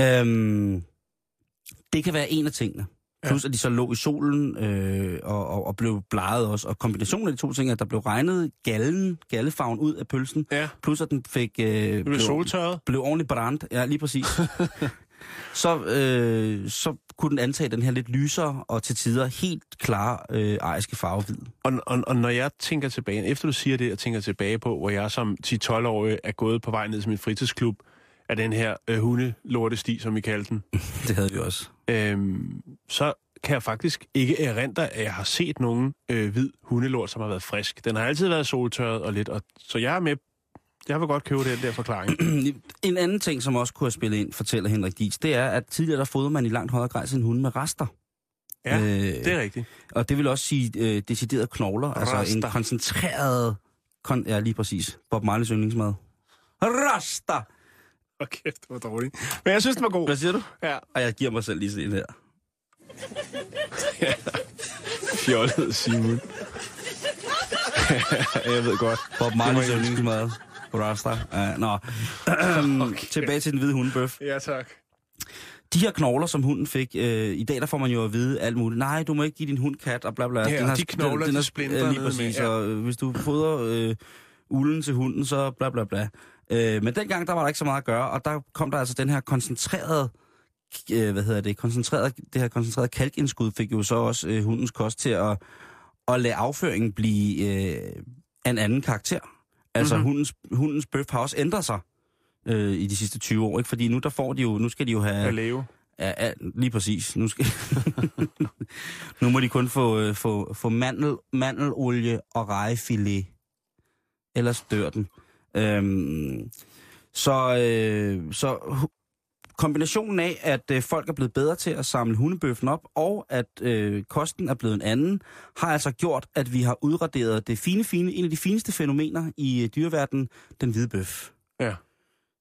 Øhm, det kan være en af tingene. Plus at de så lå i solen øh, og, og, og blev bleget også. Og kombinationen af de to ting at der blev regnet gallen, gallefarven ud af pølsen. Ja, Plus at den fik... Øh, det blev soltørret. blev ordentligt brændt. Ja, lige præcis. så, øh, så kunne den antage den her lidt lysere og til tider helt klare øh, ejerske farve hvid. Og, og, og når jeg tænker tilbage, efter du siger det, og tænker tilbage på, hvor jeg som 10-12-årig er gået på vej ned til min fritidsklub, af den her øh, hundelortesti, som vi kaldte den, Det havde vi også. øhm, så kan jeg faktisk ikke erindre, at jeg har set nogen øh, hvid hundelort, som har været frisk. Den har altid været soltørret og lidt, og, så jeg er med. Jeg vil godt købe den der forklaring. En anden ting, som også kunne have spillet ind, fortæller Henrik Dietz, det er, at tidligere der fodrede man i langt højere grad sin hunde med rester. Ja, øh, det er rigtigt. Og det vil også sige øh, deciderede knogler, altså en koncentreret... Kon- ja, lige præcis. Bob Marleys yndlingsmad. Rasta! Okay, det var dårligt. Men jeg synes, det var god. Hvad siger du? Ja, Og jeg giver mig selv lige sådan her. fjollet Simon. jeg ved godt. Bob Marleys yndlingsmad. Rasta. Uh, nå. okay. Tilbage til den hvide hundebøf. Ja, tak. De her knogler, som hunden fik, øh, i dag der får man jo at vide alt muligt. Nej, du må ikke give din hund kat, og bla bla. Ja, og de knogler, de er- splinter lige ned præcis, med, ja. og øh, hvis du fodrer øh, ulden til hunden, så bla bla bla. Øh, men dengang, der var der ikke så meget at gøre, og der kom der altså den her koncentrerede, øh, hvad hedder det, koncentreret, det her koncentrerede kalkindskud fik jo så også øh, hundens kost til at, at lade afføringen blive øh, en anden karakter. Altså Mhm. mm-hmm. hundens, hundens bøf har også ændret sig øh, i de sidste 20 år, ikke? Fordi nu der får de jo, nu skal de jo have... At leve. Ja, ja, lige præcis. Nu, skal... nu må de kun få, øh, få, få mandel, mandelolie og rejefilet. Ellers dør den. Øhm, så, øh, så kombinationen af, at øh, folk er blevet bedre til at samle hundebøffen op, og at øh, kosten er blevet en anden, har altså gjort, at vi har udraderet det fine, fine, en af de fineste fænomener i øh, dyreverdenen, den hvide bøf. Ja.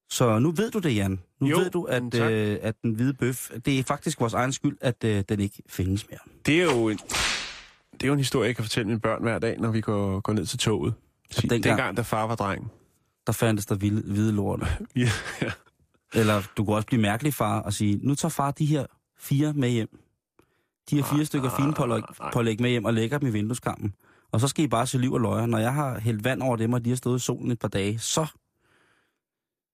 Så nu ved du det, Jan. Nu Jo, ved du, at, øh, at den hvide bøf, det er faktisk vores egen skyld, at øh, den ikke findes mere. Det er jo en, det er jo en historie, jeg kan fortælle mine børn hver dag, når vi går, går ned til toget. Sig, dengang- dengang, da far var dreng. Der fandtes der hvide, hvide lort. Ja, ja. Eller du kunne også blive mærkelig far og sige, nu tager far de her fire med hjem. De her fire Nej, stykker nej, finpålæg nej. pålæg med hjem og lægger dem i vindueskampen. Og så skal I bare se liv og løjer. Når jeg har hældt vand over dem, og de har stået i solen et par dage, så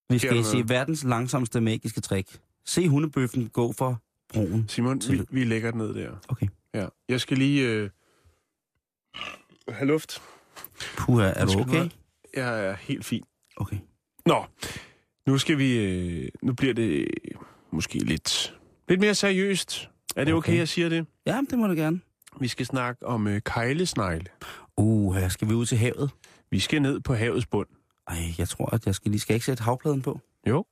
vi skal I se verdens langsomste magiske trick. Se hundebøffen gå for broen. Simon, vi, Til- vi lægger den ned der. Okay. Ja. Jeg skal lige øh, have luft. Puha, er du okay? Jeg er helt fin. Okay. Nå, nu skal vi... Øh, nu bliver det øh, måske lidt, lidt mere seriøst. Er det okay, Okay. jeg siger det? Ja, det må du gerne. Vi skal snakke om øh, kejlesnegle. Uh, her skal vi ud til havet. Vi skal ned på havets bund. Ej, jeg tror, at jeg skal lige... Skal jeg ikke sætte havpladen på? Jo.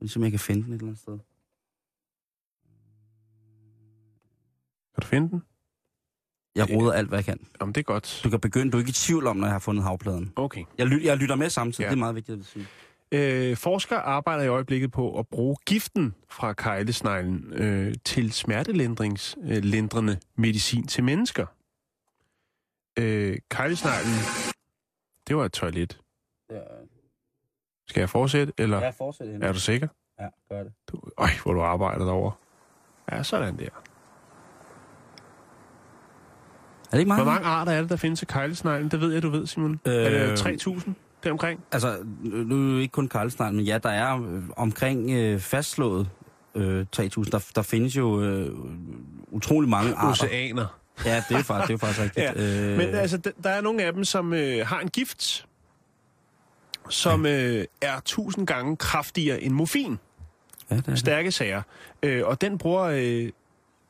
Ligesom jeg kan finde den et eller andet sted. Kan du finde den? Jeg roder alt, hvad jeg kan. Jamen, det er godt. Du kan begynde, du er ikke i tvivl om, når jeg har fundet havpladen. Okay. Jeg, ly, jeg lytter med samtidig, ja. det er meget vigtigt at sige. Øh, forskere arbejder i øjeblikket på at bruge giften fra kejlesneglen øh, til smertelindringslindrende medicin til mennesker. Øh, kejlesneglen, det var et toilet. Ja, Skal jeg fortsætte, eller jeg fortsætter hende. er du sikker? Ja, gør det. Du, øj, hvor du arbejder derovre. Ja, sådan der. Er det ikke meget? Hvor mange arter er det, der findes af kejlesneglen? Det ved jeg, du ved, Simon. Øh, Er det 3.000 deromkring? Altså, nu er det jo ikke kun karlsnegl, men ja, der er øh, omkring øh, fastslået øh, 3.000. Der, der findes jo øh, utrolig mange arter. Oceaner. Ja, det er faktisk, det er faktisk rigtigt. Ja, Øh, Men altså, der er nogle af dem, som øh, har en gift, som øh, er tusind gange kraftigere end morfin. ja, det er det. Stærke sager. Øh, og den bruger øh,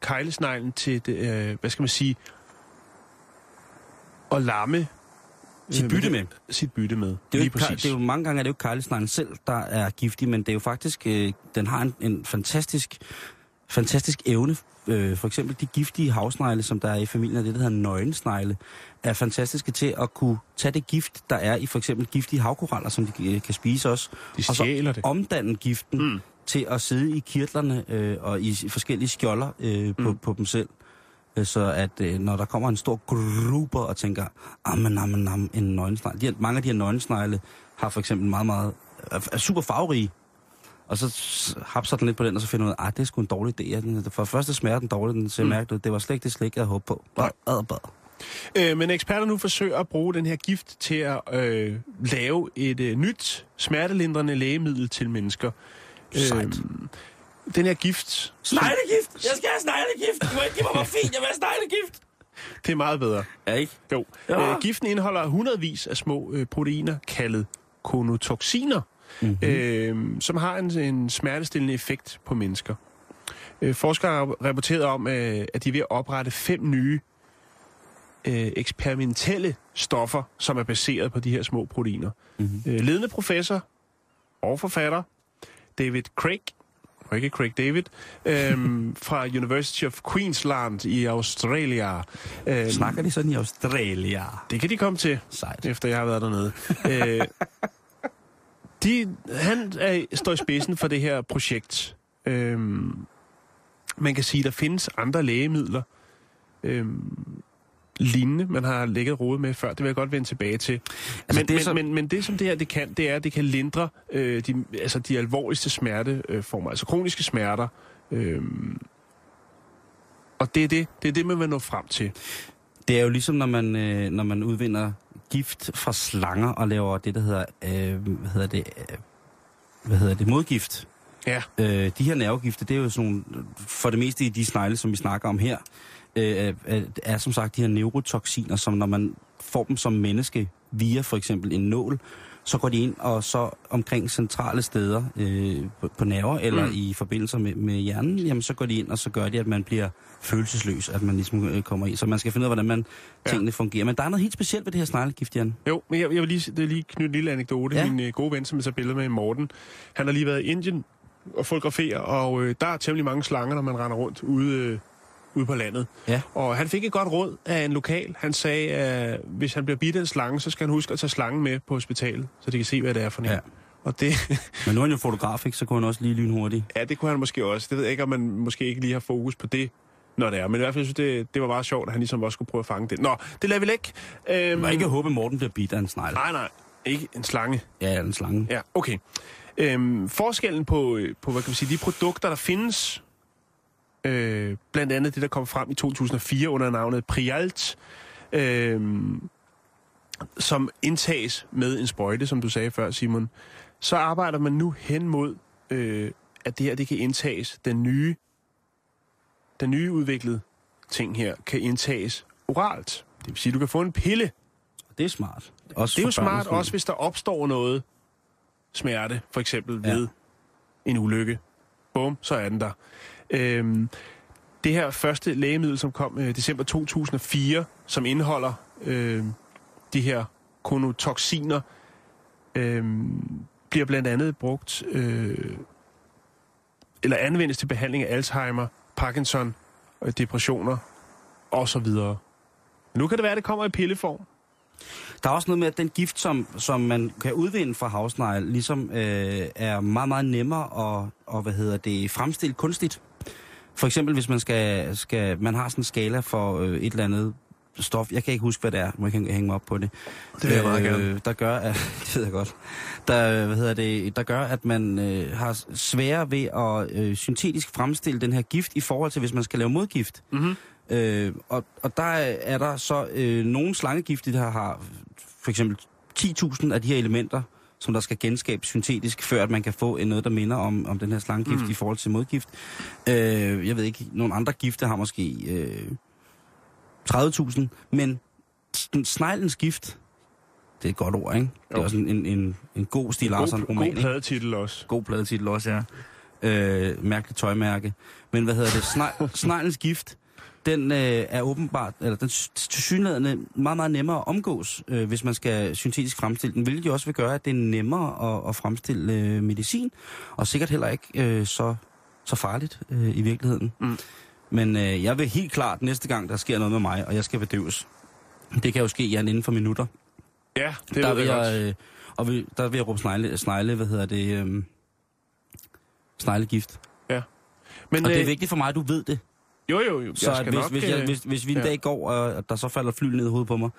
kejlesneglen til, det, øh, hvad skal man sige, at lamme Sit bytte med. Sit bytte med. Det er, jo Lige ikke, præcis. det er jo mange gange er det jo karlsneglen selv, der er giftig, men det er jo faktisk, øh, den har en, en fantastisk, fantastisk evne. Øh, for eksempel de giftige havsnegle, som der er i familien, det der hedder nøgensnegle, er fantastiske til at kunne tage det gift, der er i for eksempel giftige havkoraller, som de øh, kan spise også, De og så det. omdanne giften Mm. til at sidde i kirtlerne øh, og i forskellige skjolder øh, på, Mm. på dem selv. Øh, Så at øh, når der kommer en stor gruppe og tænker, amen, amen, amen, en nøgensnegle. De her, mange af de her nøgensnegle har for eksempel meget, meget, er, er super farverige. Og så hapser den lidt på den, og så finder man ud af, at det er sgu en dårlig idé. For første smager den dårligt, den ser Mm. mærkeligt. Det var slet ikke det slik, jeg havde håbet på. Nej. Bad, bad. Øh, men eksperter nu forsøger at bruge den her gift til at øh, lave et øh, nyt smertelindrende lægemiddel til mennesker. Sejt. Den her gift, Sneglegift! Jeg skal have sneglegift! Du må ikke give mig morfin, jeg vil have sneglegift! det er meget bedre. Ja, ikke? Jo. Ja. Øh, giften indeholder hundredvis af små øh, proteiner, kaldet konotoxiner, mm-hmm. øh, som har en, en smertestillende effekt på mennesker. Øh, forskere har rapporteret om, øh, at de er ved at oprette fem nye øh, eksperimentelle stoffer, som er baseret på de her små proteiner. Mhm. Øh, ledende professor og forfatter David Craig, og ikke Craig David, øhm, fra University of Queensland i Australia. Øhm, Snakker de sådan i Australia? det kan de komme til, Sejt. efter jeg har været dernede. øh, de, han er, står i spidsen for det her projekt. Øhm, man kan sige, der findes andre lægemidler, øhm, lignende, man har ligget rodet med før. Det vil jeg godt vende tilbage til. Altså, men, det er men, men, men det, som det her det kan, det er, at det kan lindre øh, de, altså de alvorligste smerteformer, altså kroniske smerter, Øhm, og det er det, det er det, man vil nå frem til. Det er jo ligesom, når man, øh, når man udvinder gift fra slanger og laver det, der hedder, øh, hvad hedder det, øh, hvad hedder det, modgift. Ja. Øh, de her nervegifte, det er jo sådan, nogle- for det meste i de snegle, som vi snakker om her, øh, er, er, er som sagt de her neurotoxiner, som når man får dem som menneske via for eksempel en nål, så går de ind og så omkring centrale steder øh, på, på nerver eller Mm. i forbindelser med, med hjernen, jamen så går de ind, og så gør de, at man bliver følelsesløs, at man ligesom øh, kommer i. Så man skal finde ud af, hvordan man Ja. tingene fungerer. Men der er noget helt specielt ved det her sneglegift, Jan. Jo, men jeg, jeg vil lige, lige knytte en lille anekdote. Ja. Min øh, gode ven, som jeg så billeder med, Morten, han har lige været i Indien og fotograferer, og øh, der er temmelig mange slanger, når man render rundt ude, øh, ude på landet. Ja. Og han fik et godt råd af en lokal. Han sagde, at hvis han bliver bidt af en slange, så skal han huske at tage slangen med på hospitalet, så de kan se, hvad det er for en. Ja. Og det, Men nu er han jo fotograf, ikke? så kunne han også lige lynhurtigt. ja, det kunne han måske også. Det ved jeg ikke, om man måske ikke lige har fokus på det, når det er. Men i hvert fald synes det, det var meget sjovt, at han ligesom også skulle prøve at fange det. Nå, det lader vi ikke. Øhm, Man ikke håbe, at Morten bliver bidt af en snegl. Nej, nej. Ikke en slange. Ja, en slange. Ja, okay. Øhm, forskellen på, øh, på hvad kan man sige, de produkter, der findes, øh, blandt andet det, der kom frem i 2004 under navnet Prialt, øh, som indtages med en sprøjte, som du sagde før, Simon, så arbejder man nu hen mod, øh, at det her det kan indtages, den nye, den nye udviklede ting her, kan indtages oralt. Det vil sige, at du kan få en pille, Det er smart. Også det er jo smart, også hvis der opstår noget smerte, for eksempel Ja. ved en ulykke. Bum, så er den der. Øhm, det her første lægemiddel, som kom øh, december 2004, som indeholder øh, de her konotoxiner, øh, bliver blandt andet brugt, øh, eller anvendes til behandling af Alzheimer, Parkinson, øh, depressioner osv. Nu kan det være, at det kommer i pilleform. Der er også noget med, at den gift, som, som man kan udvinde fra havsnegl, ligesom øh, er meget, meget nemmere at, og, hvad hedder det, fremstille kunstigt. For eksempel, hvis man skal, skal man har sådan en skala for øh, et eller andet stof, jeg kan ikke huske, hvad det er, man kan hænge mig op på det. Det vil jeg meget gerne. Der gør, at, det ved jeg godt, der, hvad hedder det, der gør, at man øh, har sværere ved at øh, syntetisk fremstille den her gift i forhold til, hvis man skal lave modgift. Mhm. Øh, og, og der er der så øh, nogle slangegifte, der har for eksempel 10.000 af de her elementer, som der skal genskabes syntetisk, før at man kan få en noget, der minder om, om den her slangegift Mm. i forhold til modgift. Øh, jeg ved ikke, nogle andre gifte har måske øh, 30.000, men sn- sneglens gift, det er et godt ord, ikke? Det er Jo. også en, en, en, en god Stig Larsson god, pladetitel også. God pladetitel også, ja. Øh, mærkeligt tøjmærke. Men hvad hedder det? Sne- sneglens gift, den øh, er åbenbart, eller den tilsyneladende meget, meget nemmere at omgås, øh, hvis man skal syntetisk fremstille den, hvilket jo også vil gøre, at det er nemmere at, at fremstille øh, medicin, og sikkert heller ikke øh, så, så farligt øh, i virkeligheden. Mm. Men øh, jeg vil helt klart næste gang, der sker noget med mig, og jeg skal bedøves, det kan jo ske, Jan, inden for minutter. Ja, det der ved jeg godt. jeg, øh, og vil, der vil jeg råbe snegle, snegle hvad hedder det, øh, sneglegift. Men, Og det er øh, vigtigt for mig, at du ved det. Jo, jo, jo. Så jeg hvis, nok, hvis, jeg, øh, hvis, hvis vi en ja. dag går, og der så falder fly ned i hovedet på mig,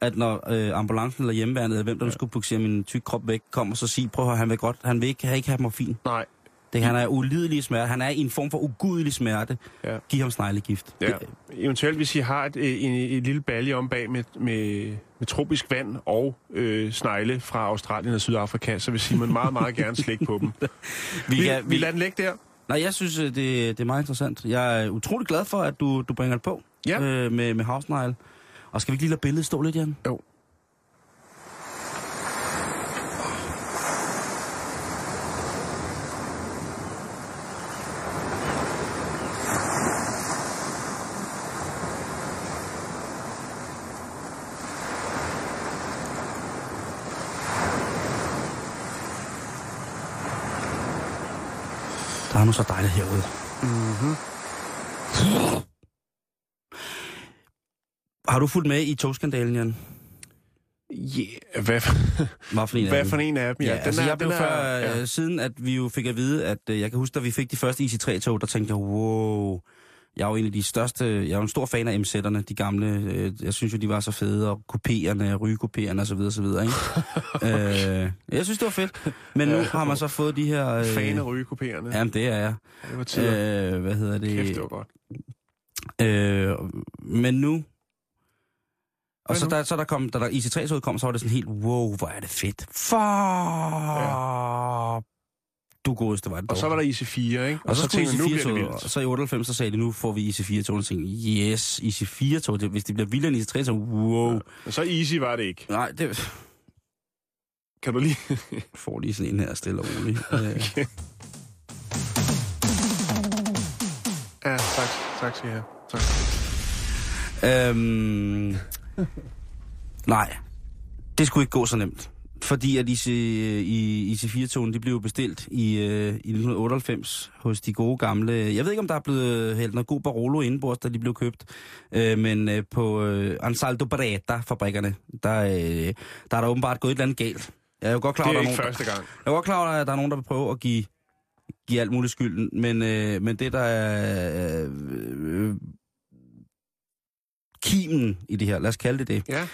at når øh, ambulancen eller hjemmeværnet, eller hvem der ja. skulle buksere min tyk krop væk, kommer så sige, prøv at høre, han vil godt, han vil ikke, han ikke have morfin. Nej, Det, han er ulidelig smerte, han er i en form for ugudelig smerte. Ja. Giv ham sneglegift. ja. Eventuelt, hvis I har et, et, et, et lille balje om bag med, med, med tropisk vand og øh, snegle fra Australien og Sydafrika, så vil Simon meget, meget gerne slikke på dem. vi, Vi, kan, vi lader den ligge der. Nej, jeg synes, øh, det, det er meget interessant. Jeg er utrolig glad for, at du, du bringer det på Ja. øh, med, med havsnegle. Og skal vi ikke lige lade billedet stå lidt, Jan? Jo. Er nu så dejligt herude. Mm-hmm. Har du fulgt med i togskandalen, Jan? Yeah, hvad, for, Hvad for en af hvad dem? for en af dem? Ja, ja altså jeg blev er- før, ja. ja. siden at vi jo fik at vide, at øh, jeg kan huske, da vi fik de første IC3-tog, der tænkte jeg, wow, Jeg er jo en af de største, jeg er jo en stor fan af MZ'erne, de gamle. Øh, jeg synes jo, de var så fede, og kopierende, rygekopierende osv. osv. Ikke? øh, jeg synes, det var fedt. Men nu har man så fået de her... Øh, Fan af rygekopierende. Jamen, det er jeg. Det var tider. Øh, hvad hedder det? Kæft, det var godt. Øh, men nu... Og så der, så der kom, da der IC3-toget kom, så var det sådan helt, wow, hvor er det fedt. For... Ja. Du godeste, var det Og så var der IC4, ikke? og så, så skulle tænkte man, nu bliver det IC4-toget, vildt. og så i 98, så sagde de, nu får vi IC4-toget, og tænkte yes, IC4-toget, det- hvis det bliver vildere end IC3, så wow. Men så easy var det ikke. Nej, det Kan du lige... får lige sådan en her stille og roligt. Øh, Ja, tak. Tak skal I have. Tak. Øhm, nej, det skulle ikke gå så nemt. Fordi at IC, i, IC4-togen, de blev bestilt i, øh, i 1998 hos de gode gamle... Jeg ved ikke, om der er blevet hældt noget god Barolo indenbords, da de blev købt. Øh, men øh, på øh, Ansaldo Beretta-fabrikkerne, der, øh, der er der åbenbart gået et eller andet galt. Jeg er jo godt klar, Det er ikke der er nogen, første gang. jeg er godt klar at der er nogen, der vil prøve at give, give alt muligt skylden, men, øh, men det, der er øh, øh, kimen i det her, lad os kalde det det, Ja.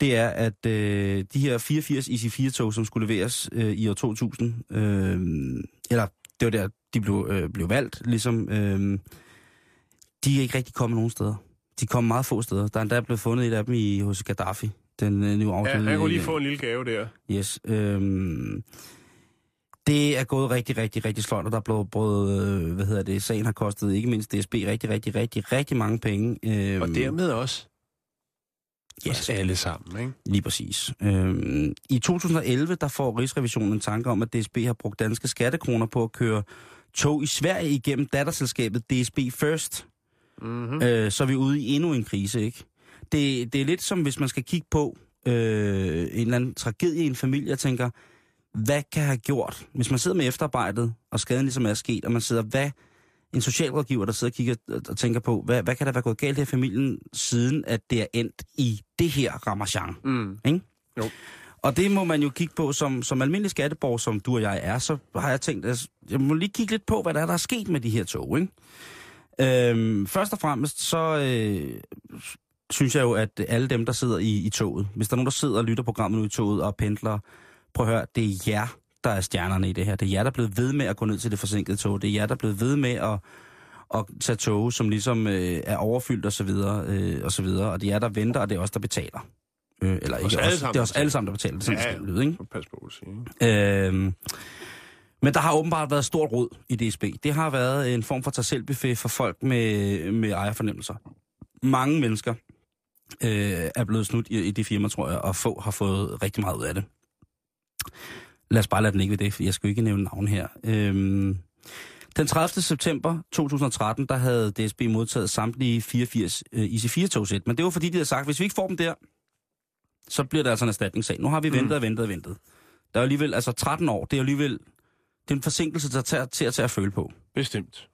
Det er, at øh, de her 84 IC4-tog, som skulle leveres øh, i år 2000, øh, eller det var der, de blev, øh, blev valgt, ligesom, øh, de er ikke rigtig kommet nogen steder. De kom meget få steder. Der er endda blevet fundet et af dem i, hos Gaddafi, den øh, nu Ja, afdøde... jeg kunne lige øh, få en lille gave der. Yes. Øhm, det er gået rigtig, rigtig, rigtig sløjt, og der er blevet både, øh, hvad hedder det, sagen har kostet ikke mindst DSB rigtig, rigtig, rigtig, rigtig mange penge. Øhm, Og dermed også ja, os alle sammen, ikke? lige præcis. Øhm, I 2011, der får Rigsrevisionen en tanke om, at DSB har brugt danske skattekroner på at køre tog i Sverige igennem datterselskabet DSB First. Mm-hmm. øh, så er vi ude i endnu en krise, ikke? Det, det er lidt som, hvis man skal kigge på øh, en eller anden tragedie i en familie og tænker, hvad kan have gjort, hvis man sidder med efterarbejdet, og skaden ligesom er sket, og man sidder, hvad, en socialrådgiver, der sidder og kigger og tænker på, hvad, hvad kan der være gået galt her i familien, siden at det er endt i det her ramachan? Mm. Og det må man jo kigge på, som, som almindelig skatteborger, som du og jeg er, så har jeg tænkt, at jeg må lige kigge lidt på, hvad der er, der er sket med de her tog, ikke? Øhm, først og fremmest, så øh, synes jeg jo, at alle dem, der sidder i, i toget, hvis der er nogen, der sidder og lytter programmet nu i toget og pendler, prøv at høre, det er jer, der er stjernerne i det her. Det er jer, der er blevet ved med at gå ned til det forsinkede tog. Det er jer, der er blevet ved med at, at tage tog, som ligesom øh, er overfyldt og så videre, øh, og så videre. Og det er jer, der venter, og det er os, der betaler. Øh, eller ikke os, det er os alle sammen, der betaler. Det er sådan, Ja, det skal lyde, ikke? Pas på sige. Øhm, men der har åbenbart været stort råd i DSB. Det har været en form for tag selv for folk med, med ejerfornemmelser. Mange mennesker øh, er blevet snudt i, i det firma, tror jeg, og få har fået rigtig meget ud af det. Lad os bare lade den ikke ved det, for jeg skal jo ikke nævne navn her. Øhm, den 30. september 2013, der havde DSB modtaget samtlige 84 øh, IC4-togsæt, men det var fordi, de havde sagt, hvis vi ikke får dem der, så bliver det altså en erstatningssag. Nu har vi ventet og ventet og ventet. Der er alligevel, altså 13 år, det er alligevel, det er en forsinkelse, der tager til at tage at føle på. Bestemt.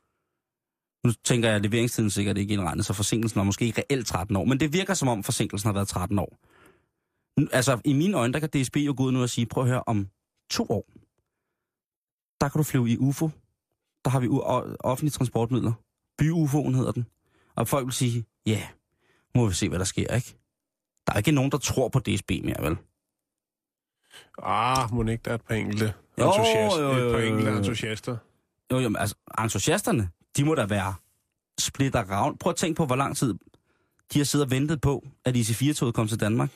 Nu tænker jeg, at leveringstiden sikkert ikke indregnet, så forsinkelsen er måske reelt 13 år. Men det virker som om, forsinkelsen har været 13 år. Altså, i mine øjne, der kan DSB jo gå ud nu og sige, prøv at høre, om to år, der kan du flyve i UFO. Der har vi offentlige transportmidler. By-UFO'en hedder den. Og folk vil sige, ja, yeah, må vi se, hvad der sker, ikke? Der er ikke nogen, der tror på DSB mere, vel? Ah, må ikke, der er et par enkelte Jo, entusiaster. jo, jo, Et par enkelte entusiaster. Jo, jo, men altså, entusiasterne, de må da være splitter ravn. Prøv at tænke på, hvor lang tid de har siddet og ventet på, at IC4-toget kom til Danmark.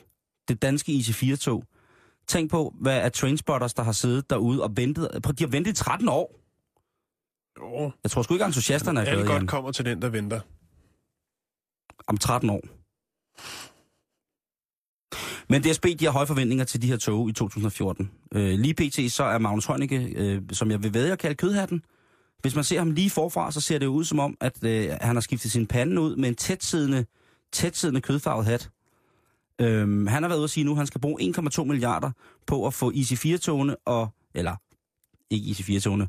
Det danske IC4-tog. Tænk på, hvad er trainspotters, der har siddet derude og ventet. De har ventet i 13 år. Jo, Jeg tror sgu ikke, entusiasterne er alt glade, godt Jan. kommer til den, der venter. Om 13 år. Men DSB, de har høje forventninger til de her tog i 2014. Øh, lige pt. så er Magnus Heunicke, øh, som jeg vil ved at kalde kødhatten. Hvis man ser ham lige forfra, så ser det ud som om, at øh, han har skiftet sin pande ud med en tætsiddende, tætsiddende kødfarvet hat. Øhm, han har været ude at sige nu, at han skal bruge 1,2 milliarder på at få IC4-togene og, eller ikke IC4-togene,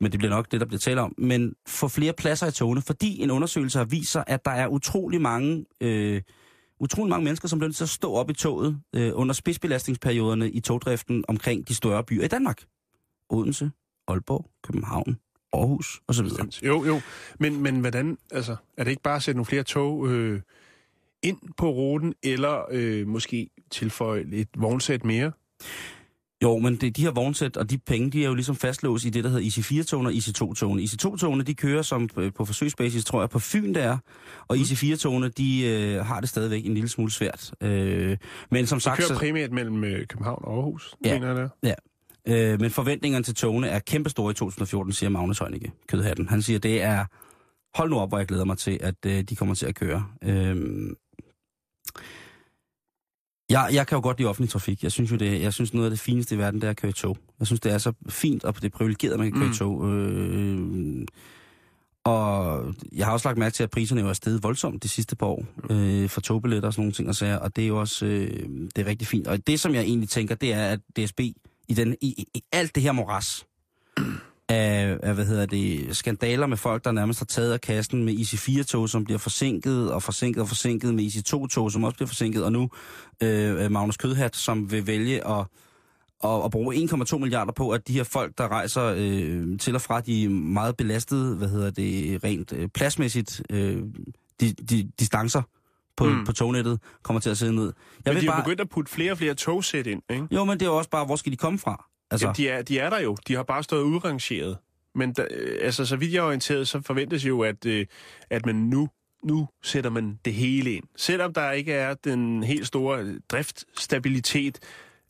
men det bliver nok det, der bliver talt om, men få flere pladser i togene, fordi en undersøgelse har vist sig, at der er utrolig mange, øh, utrolig mange mennesker, som bliver nødt til at stå op i toget øh, under spidsbelastningsperioderne i togdriften omkring de større byer i Danmark. Odense, Aalborg, København, Aarhus og så videre. Jo, jo. Men, men hvordan, altså, er det ikke bare at sætte nogle flere tog øh, ind på ruten, eller øh, måske tilføje et vognsæt mere? Jo, men det, de her vognsæt og de penge, de er jo ligesom fastlåst i det, der hedder IC4-togene og IC2-togene. IC2-togene, de kører som øh, på forsøgsbasis, tror jeg, på Fyn der, og Mm. IC4-togene, de øh, har det stadigvæk en lille smule svært. Øh, men som De sagt, kører så, primært mellem øh, København og Aarhus, Ja. mener jeg det. er. øh, men forventningerne til togene er kæmpestore i 2014, siger Magnus Heunicke, kødhatten. Han siger, det er, hold nu op, hvor jeg glæder mig til, at øh, de kommer til at køre. Øh, jeg, jeg kan jo godt lide offentlig trafik. Jeg synes jo, det, jeg synes noget af det fineste i verden, det er at køre i tog. Jeg synes, det er så fint, og det er privilegeret, at man kan køre Mm. i tog. Øh, og jeg har også lagt mærke til, at priserne jo er steget voldsomt de sidste par år øh, for togbilletter og sådan nogle ting og sager, og det er jo også øh, det er rigtig fint. Og det, som jeg egentlig tænker, det er, at DSB i, den, i, i, i alt det her moras af, af, hvad hedder det, skandaler med folk, der nærmest har taget af kassen med IC4-tog, som bliver forsinket og forsinket og forsinket, med IC2-tog, som også bliver forsinket, og nu øh, Magnus Kødhat, som vil vælge at, at, at bruge 1,2 milliarder på, at de her folk, der rejser øh, til og fra de meget belastede, hvad hedder det, rent øh, pladsmæssigt, øh, de, de, distancer på, mm. På tognettet, kommer til at sidde ned. Jeg Men vil de har bare, begyndt at putte flere og flere togsæt ind, ikke? jo, men det er også bare, hvor skal de komme fra? Altså, Jamen, de, er, de er der jo. De har bare stået udrangeret. Men der, øh, altså, så vidt jeg er orienteret, så forventes jo, at, øh, at man nu, nu sætter man det hele ind. Selvom der ikke er den helt store driftstabilitet,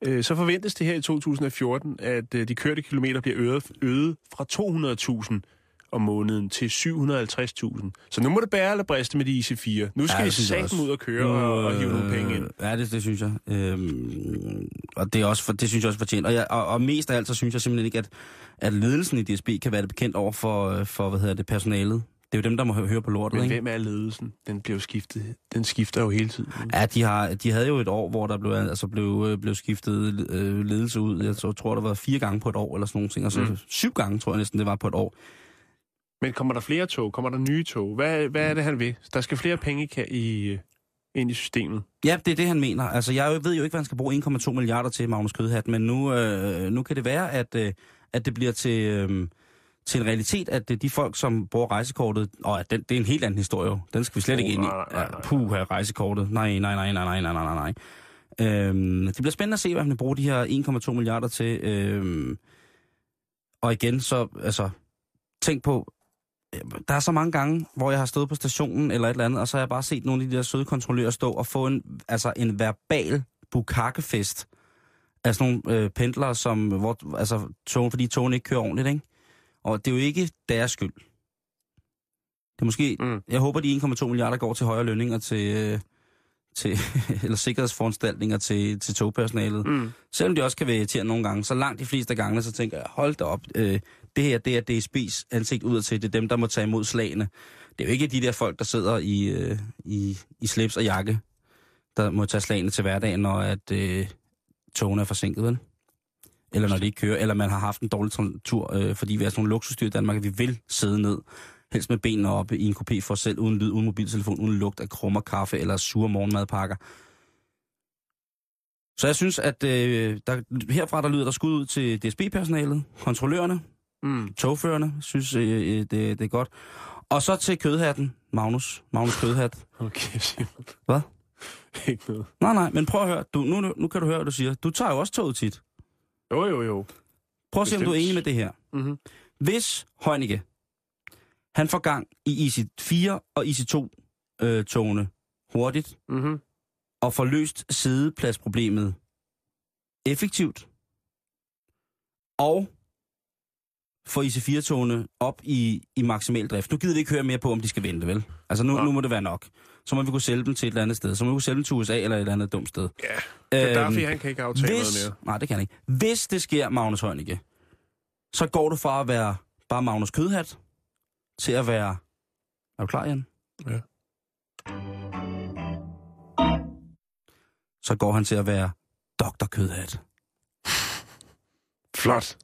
øh, så forventes det her i 2014, at øh, de kørte kilometer bliver øget, øget fra 200.000 om måneden til 750.000. Så nu må det bære eller briste med de IC4. Nu skal Ja, jeg satme ud og køre og, og hive nogle penge ind. Øh, Ja, det, det synes jeg. Øhm, og det, er også for, det synes jeg også fortjent. Og, jeg, og, og mest af alt, så synes jeg simpelthen ikke, at, at ledelsen i DSB kan være det bekendt over for, øh, for hvad hedder det, personalet. Det er jo dem, der må hø- høre på lortet, Men ikke? hvem er ledelsen? Den bliver jo skiftet. Den skifter jo hele tiden. Ja, de, har, de havde jo et år, hvor der blev, altså blev, øh, blev skiftet øh, ledelse ud. Jeg tror, der var fire gange på et år, eller sådan nogle ting. Og så Mm. syv gange, tror jeg næsten, det var på et år. Men kommer der flere tog? Kommer der nye tog? Hvad, hvad er det, han vil? Der skal flere penge i, øh, ind i systemet. Ja, det er det, han mener. Altså, jeg ved jo ikke, hvad han skal bruge 1,2 milliarder til, Magnus Kødhat, men nu, øh, nu kan det være, at, øh, at det bliver til, øh, til en realitet, at er de folk, som bruger rejsekortet, og at den, det er en helt anden historie, jo. den skal vi slet Oh, ikke ind i. nej, Puh, her rejsekortet. Nej, nej, nej, nej, nej, nej, nej, nej. Øhm, det bliver spændende at se, hvad han vil bruge de her 1,2 milliarder til. Øhm, og igen, så, altså, tænk på, øh, der er så mange gange, hvor jeg har stået på stationen eller et eller andet, og så har jeg bare set nogle af de der søde kontrollører stå og få en, altså en verbal bukakkefest af sådan nogle øh, pendlere, som, hvor, altså, tog, fordi togene ikke kører ordentligt, ikke? Og det er jo ikke deres skyld. Det er måske, mm. Jeg håber, de 1,2 milliarder går til højere lønninger til, øh, til eller sikkerhedsforanstaltninger til, til togpersonalet. Mm. Selvom det også kan være irriterende nogle gange, så langt de fleste gange, så tænker jeg, hold da op, øh, det her, det er DSB's ansigt ud til, det er dem, der må tage imod slagene. Det er jo ikke de der folk, der sidder i, øh, i, i slips og jakke, der må tage slagene til hverdagen, når at, øh, togene er forsinket, vel? Eller når de ikke kører, eller man har haft en dårlig tur, tur, øh, fordi vi er sådan nogle luksusdyr i Danmark, at vi vil sidde ned, helst med benene oppe i en kopé for os selv, uden lyd, uden mobiltelefon, uden lugt af krummer, kaffe eller sure morgenmadpakker. Så jeg synes, at øh, der, herfra der lyder der skud ud til DSB-personalet, kontrollørerne, Mm. togførerne, synes øh, øh, det, det er godt. Og så til kødhatten, Magnus, Magnus Kødhat. Okay, Simon. Hvad? Ikke noget. Nej, nej, men prøv at høre, du, nu, nu kan du høre, hvad du siger. Du tager jo også toget tit. Jo, jo, jo. Prøv at se, om du er enig med det her. Mm-hmm. Hvis Heunicke, han får gang i IC4 og IC2-togene hurtigt, Mm-hmm. og får løst sidepladsproblemet effektivt, og får IC4-togene op i, i maksimal drift. Nu gider vi ikke høre mere på, om de skal vente, vel? Altså nu, Nej. nu må det være nok. Så må vi kunne sælge dem til et eller andet sted. Så må vi kunne sælge dem til USA eller et eller andet dumt sted. Ja, Gaddafi, Øhm, han kan ikke aftale hvis, noget mere. Nej, det kan han ikke. Hvis det sker, Magnus Heunicke, så går du fra at være bare Magnus Kødhat, til at være... Er du klar, Jan? Ja. Så går han til at være Dr. Kødhat. Flot.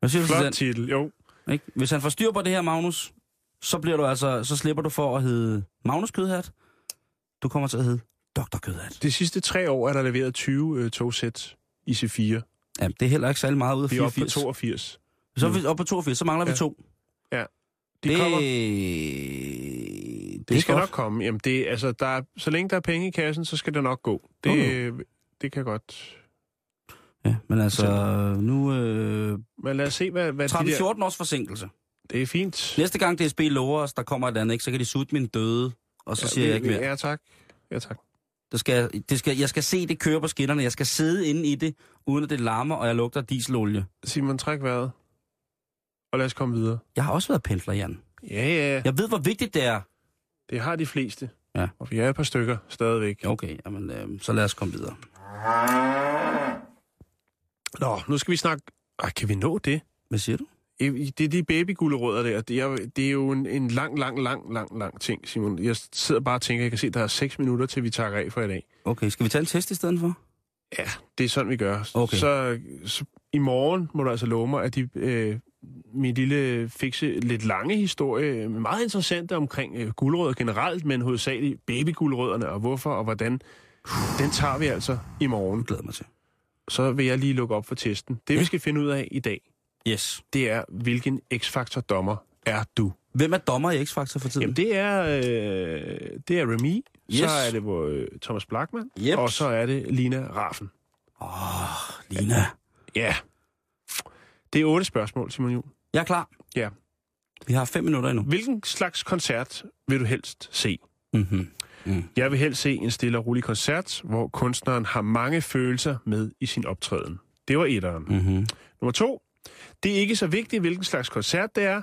Hvad siger du Flot den? titel, jo. Ikke? Hvis han får styr på det her, Magnus, så bliver du altså, så slipper du for at hedde Magnus Kødhat. Du kommer til at hedde Dr. Kødhat. De sidste tre år er der leveret 20 øh, togsæt i C4. Ja, det er heller ikke særlig meget ud af Vi er oppe på 84. 82. Så er vi oppe på 82, så mangler vi Ja. to. De det, kommer. det, Det skal godt. nok komme. Jamen, det, altså, der er, så længe der er penge i kassen, så skal det nok gå. Det, Okay. det kan godt... Ja, men altså, nu... Øh, Men lad os se, hvad, hvad de der... 13-14 års forsinkelse. Det er fint. Næste gang DSB lover os, der kommer et andet, ikke, så kan de sutte min døde, og så ja, siger vi- jeg ikke mere. Ja, tak. Ja, tak. Det skal, det skal, jeg skal se det køre på skinnerne. Jeg skal sidde inde i det, uden at det larmer, og jeg lugter dieselolie. Simon, træk vejret. Og lad os komme videre. Jeg har også været pendler, Jan. Ja, ja. Jeg ved, hvor vigtigt det er. Det har de fleste. Ja. Og vi er et par stykker stadigvæk. Okay, jamen, øh, så lad os komme videre. Nå, nu skal vi snakke... Ej, kan vi nå det? Hvad siger du? Det er de babygullerødder der. Det er, det er jo en, en lang, lang, lang, lang, lang ting, Simon. Jeg sidder bare og tænker, jeg kan se, at der er 6 minutter, til vi tager af for i dag. Okay, skal vi tage en test i stedet for? Ja, det er sådan, vi gør. Okay. Så, så i morgen må du altså love mig, at de, øh, min lille fikse, lidt lange historie, meget interessante omkring øh, guldrødder generelt, men hovedsageligt babyguldrødderne, og hvorfor og hvordan, den tager vi altså i morgen. Det glæder mig til. Så vil jeg lige lukke op for testen. Det, Ja. vi skal finde ud af i dag, Yes. det er, hvilken X-Factor dommer er du? Hvem er dommer i X-Factor for tiden? Jamen, det er, øh, det er Remy, Yes. så er det øh, Thomas Blackman, Yep. og så er det Lina Raffen. Åh, Lina. Ja. Det er otte spørgsmål, Simon Juhl. Jeg er klar. Ja. Vi har fem minutter endnu. Hvilken slags koncert vil du helst se? Mm-hmm. Jeg vil helst se en stille og rolig koncert, hvor kunstneren har mange følelser med i sin optræden. Det var etteren. Mm-hmm. Nummer to. Det er ikke så vigtigt, hvilken slags koncert det er.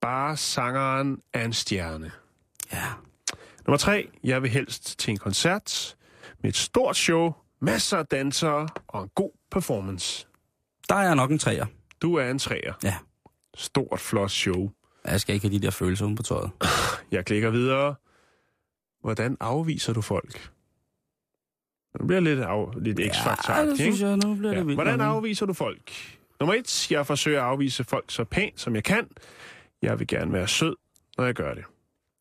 Bare sangeren er en stjerne. Ja. Nummer tre. Jeg vil helst til en koncert med et stort show, masser af dansere og en god performance. Der er jeg nok en træer. Du er en træer. Ja. Stort, flot show. Jeg skal ikke have de der følelser på tøjet. Jeg klikker videre. Hvordan afviser du folk? Nu bliver lidt, af, lidt x-faktor ja, det synes jeg, nu bliver Ja. det vildt. Hvordan afviser du folk? Nummer et, jeg forsøger at afvise folk så pænt, som jeg kan. Jeg vil gerne være sød, når jeg gør det.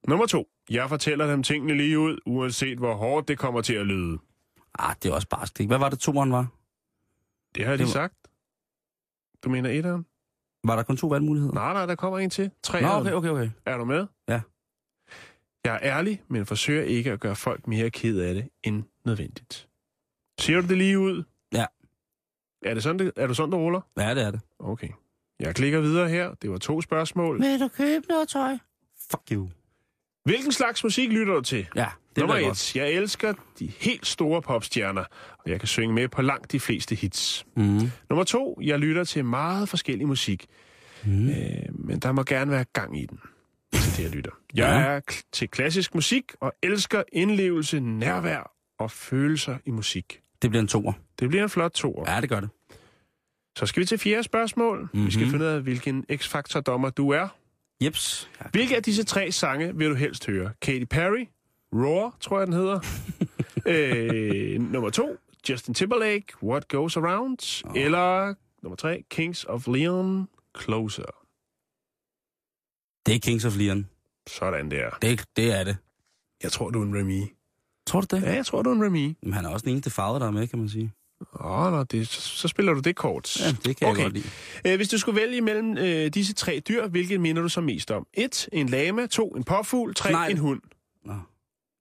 Nummer to, jeg fortæller dem tingene lige ud, uanset hvor hårdt det kommer til at lyde. Ah, det er også barskt, ikke? Hvad var det, toeren var? Det har de Det var- sagt. Du mener etteren? Var der kun to valgmuligheder? Nej, nej, der kommer en til. Tre Nå, okay, okay, okay. Er du med? Ja. Jeg er ærlig, men forsøger ikke at gøre folk mere ked af det end nødvendigt. Siger du det lige ud? Ja. Er, det sådan, det, er du sådan, du ruller? Ja, det er det. Okay. Jeg klikker videre her. Det var to spørgsmål. Vil du købe noget tøj? Fuck you. Hvilken slags musik lytter du til? Ja, det Nummer et. godt. Jeg elsker de helt store popstjerner, og jeg kan synge med på langt de fleste hits. Mm. Nummer to. Jeg lytter til meget forskellig musik, Mm. øh, men der må gerne være gang i den. Til det, jeg lytter. Jeg Ja. er til klassisk musik og elsker indlevelse, nærvær og følelser i musik. Det bliver en toer. Det bliver en flot toer. Ja, det gør det. Så skal vi til fjerde spørgsmål. Mm-hmm. Vi skal Mhm. finde ud af, hvilken X-Factor-dommer du er. Jeps. Hvilke af disse tre sange vil du helst høre? Katy Perry, Roar, tror jeg den hedder. øh, nummer to, Justin Timberlake, What Goes Around. Oh. Eller nummer tre, Kings of Leon, Closer. Det er Kings of Leon. Sådan der. Det, det er det. Jeg tror, du er en Remy. Tror du det? Ja, jeg tror, du er en Remy. Men han er også den eneste farve, der er med, kan man sige. Åh, nå, det, så, så spiller du det kort. Ja, det kan Okay. jeg godt lide. Øh, hvis du skulle vælge mellem øh, disse tre dyr, hvilket minder du så mest om? 1. En lama. 2. En påfugl. 3. Snegl. En hund. Nå.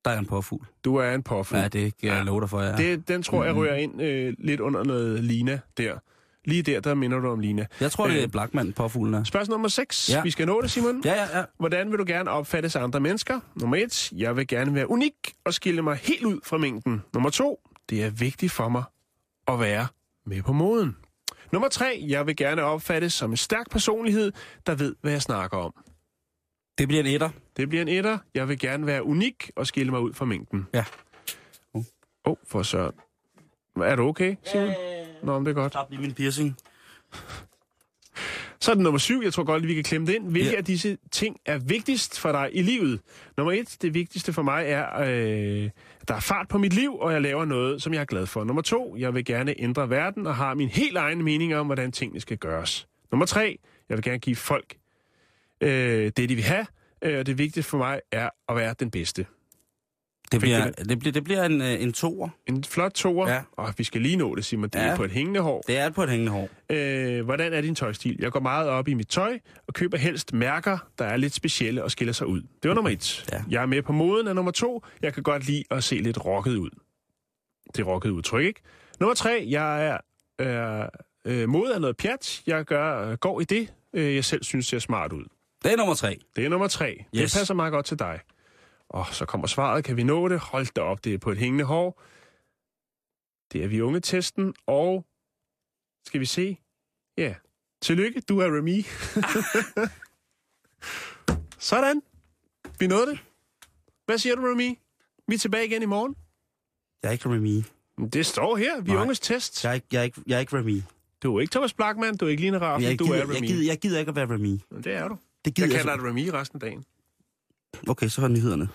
Der er en påfugl. Du er en påfugl. Ja, det kan jeg Ja. love dig for, ja. Det, den tror jeg rører ind øh, lidt under noget Lina der. Lige der, der minder du om Lina. Jeg tror, det er Øh. Blackman, påfuglen er. Spørgsmål nummer 6. Ja. Vi skal nå det, Simon. Ja, ja, ja. Hvordan vil du gerne opfattes af andre mennesker? Nummer 1. Jeg vil gerne være unik og skille mig helt ud fra mængden. Nummer 2. Det er vigtigt for mig at være med på moden. Nummer 3. Jeg vil gerne opfattes som en stærk personlighed, der ved, hvad jeg snakker om. Det bliver en etter. Det bliver en etter. Jeg vil gerne være unik og skille mig ud fra mængden. Ja. Åh, oh, for søren. Er du okay, Simon? Nå, men det er godt. Tabte lige min piercing. Så er det nummer syv. Jeg tror godt, at vi kan klemme det ind. Hvilke Ja. af disse ting er vigtigst for dig i livet? Nummer et, det vigtigste for mig er, øh, at der er fart på mit liv, og jeg laver noget, som jeg er glad for. Nummer to, jeg vil gerne ændre verden og har min helt egen mening om, hvordan tingene skal gøres. Nummer tre, jeg vil gerne give folk øh, det, de vil have. Øh, og det vigtigste for mig er at være den bedste. Det bliver, det bliver, det bliver en, øh, en toer. En flot toer, Ja. og vi skal lige nå det, Simon. Det er Ja. på et hængende hår. Det er på et hængende hår. Øh, hvordan er din tøjstil? Jeg går meget op i mit tøj, og køber helst mærker, der er lidt specielle og skiller sig ud. Det var nummer et. Ja. Jeg er med på moden af nummer to. Jeg kan godt lide at se lidt rocket ud. Det er rocket udtryk, ikke? Nummer tre. Jeg er øh, øh, mod af noget pjat. Jeg gør, går i det, øh, jeg selv synes ser smart ud. Det er nummer tre. Det er nummer tre. Yes. Det passer meget godt til dig. Og så kommer svaret. Kan vi nå det? Hold da op, det er på et hængende hår. Det er vi unge testen, og skal vi se? Ja. Tillykke, du er Remy. Sådan. Vi nåede det. Hvad siger du, Remy? Vi er tilbage igen i morgen. Jeg er ikke Remy. Det står her. Vi Nej. unges test. Jeg er ikke, jeg er ikke, jeg er ikke Remy. Du er ikke Thomas Blackman, du er ikke Line Raffen, Jeg du gider, er jeg, Remy. gider, jeg gider ikke at være Remy. Det er du. Det gider Jeg jeg, kalder dig Remy resten af dagen. Okay, så har nyhederne.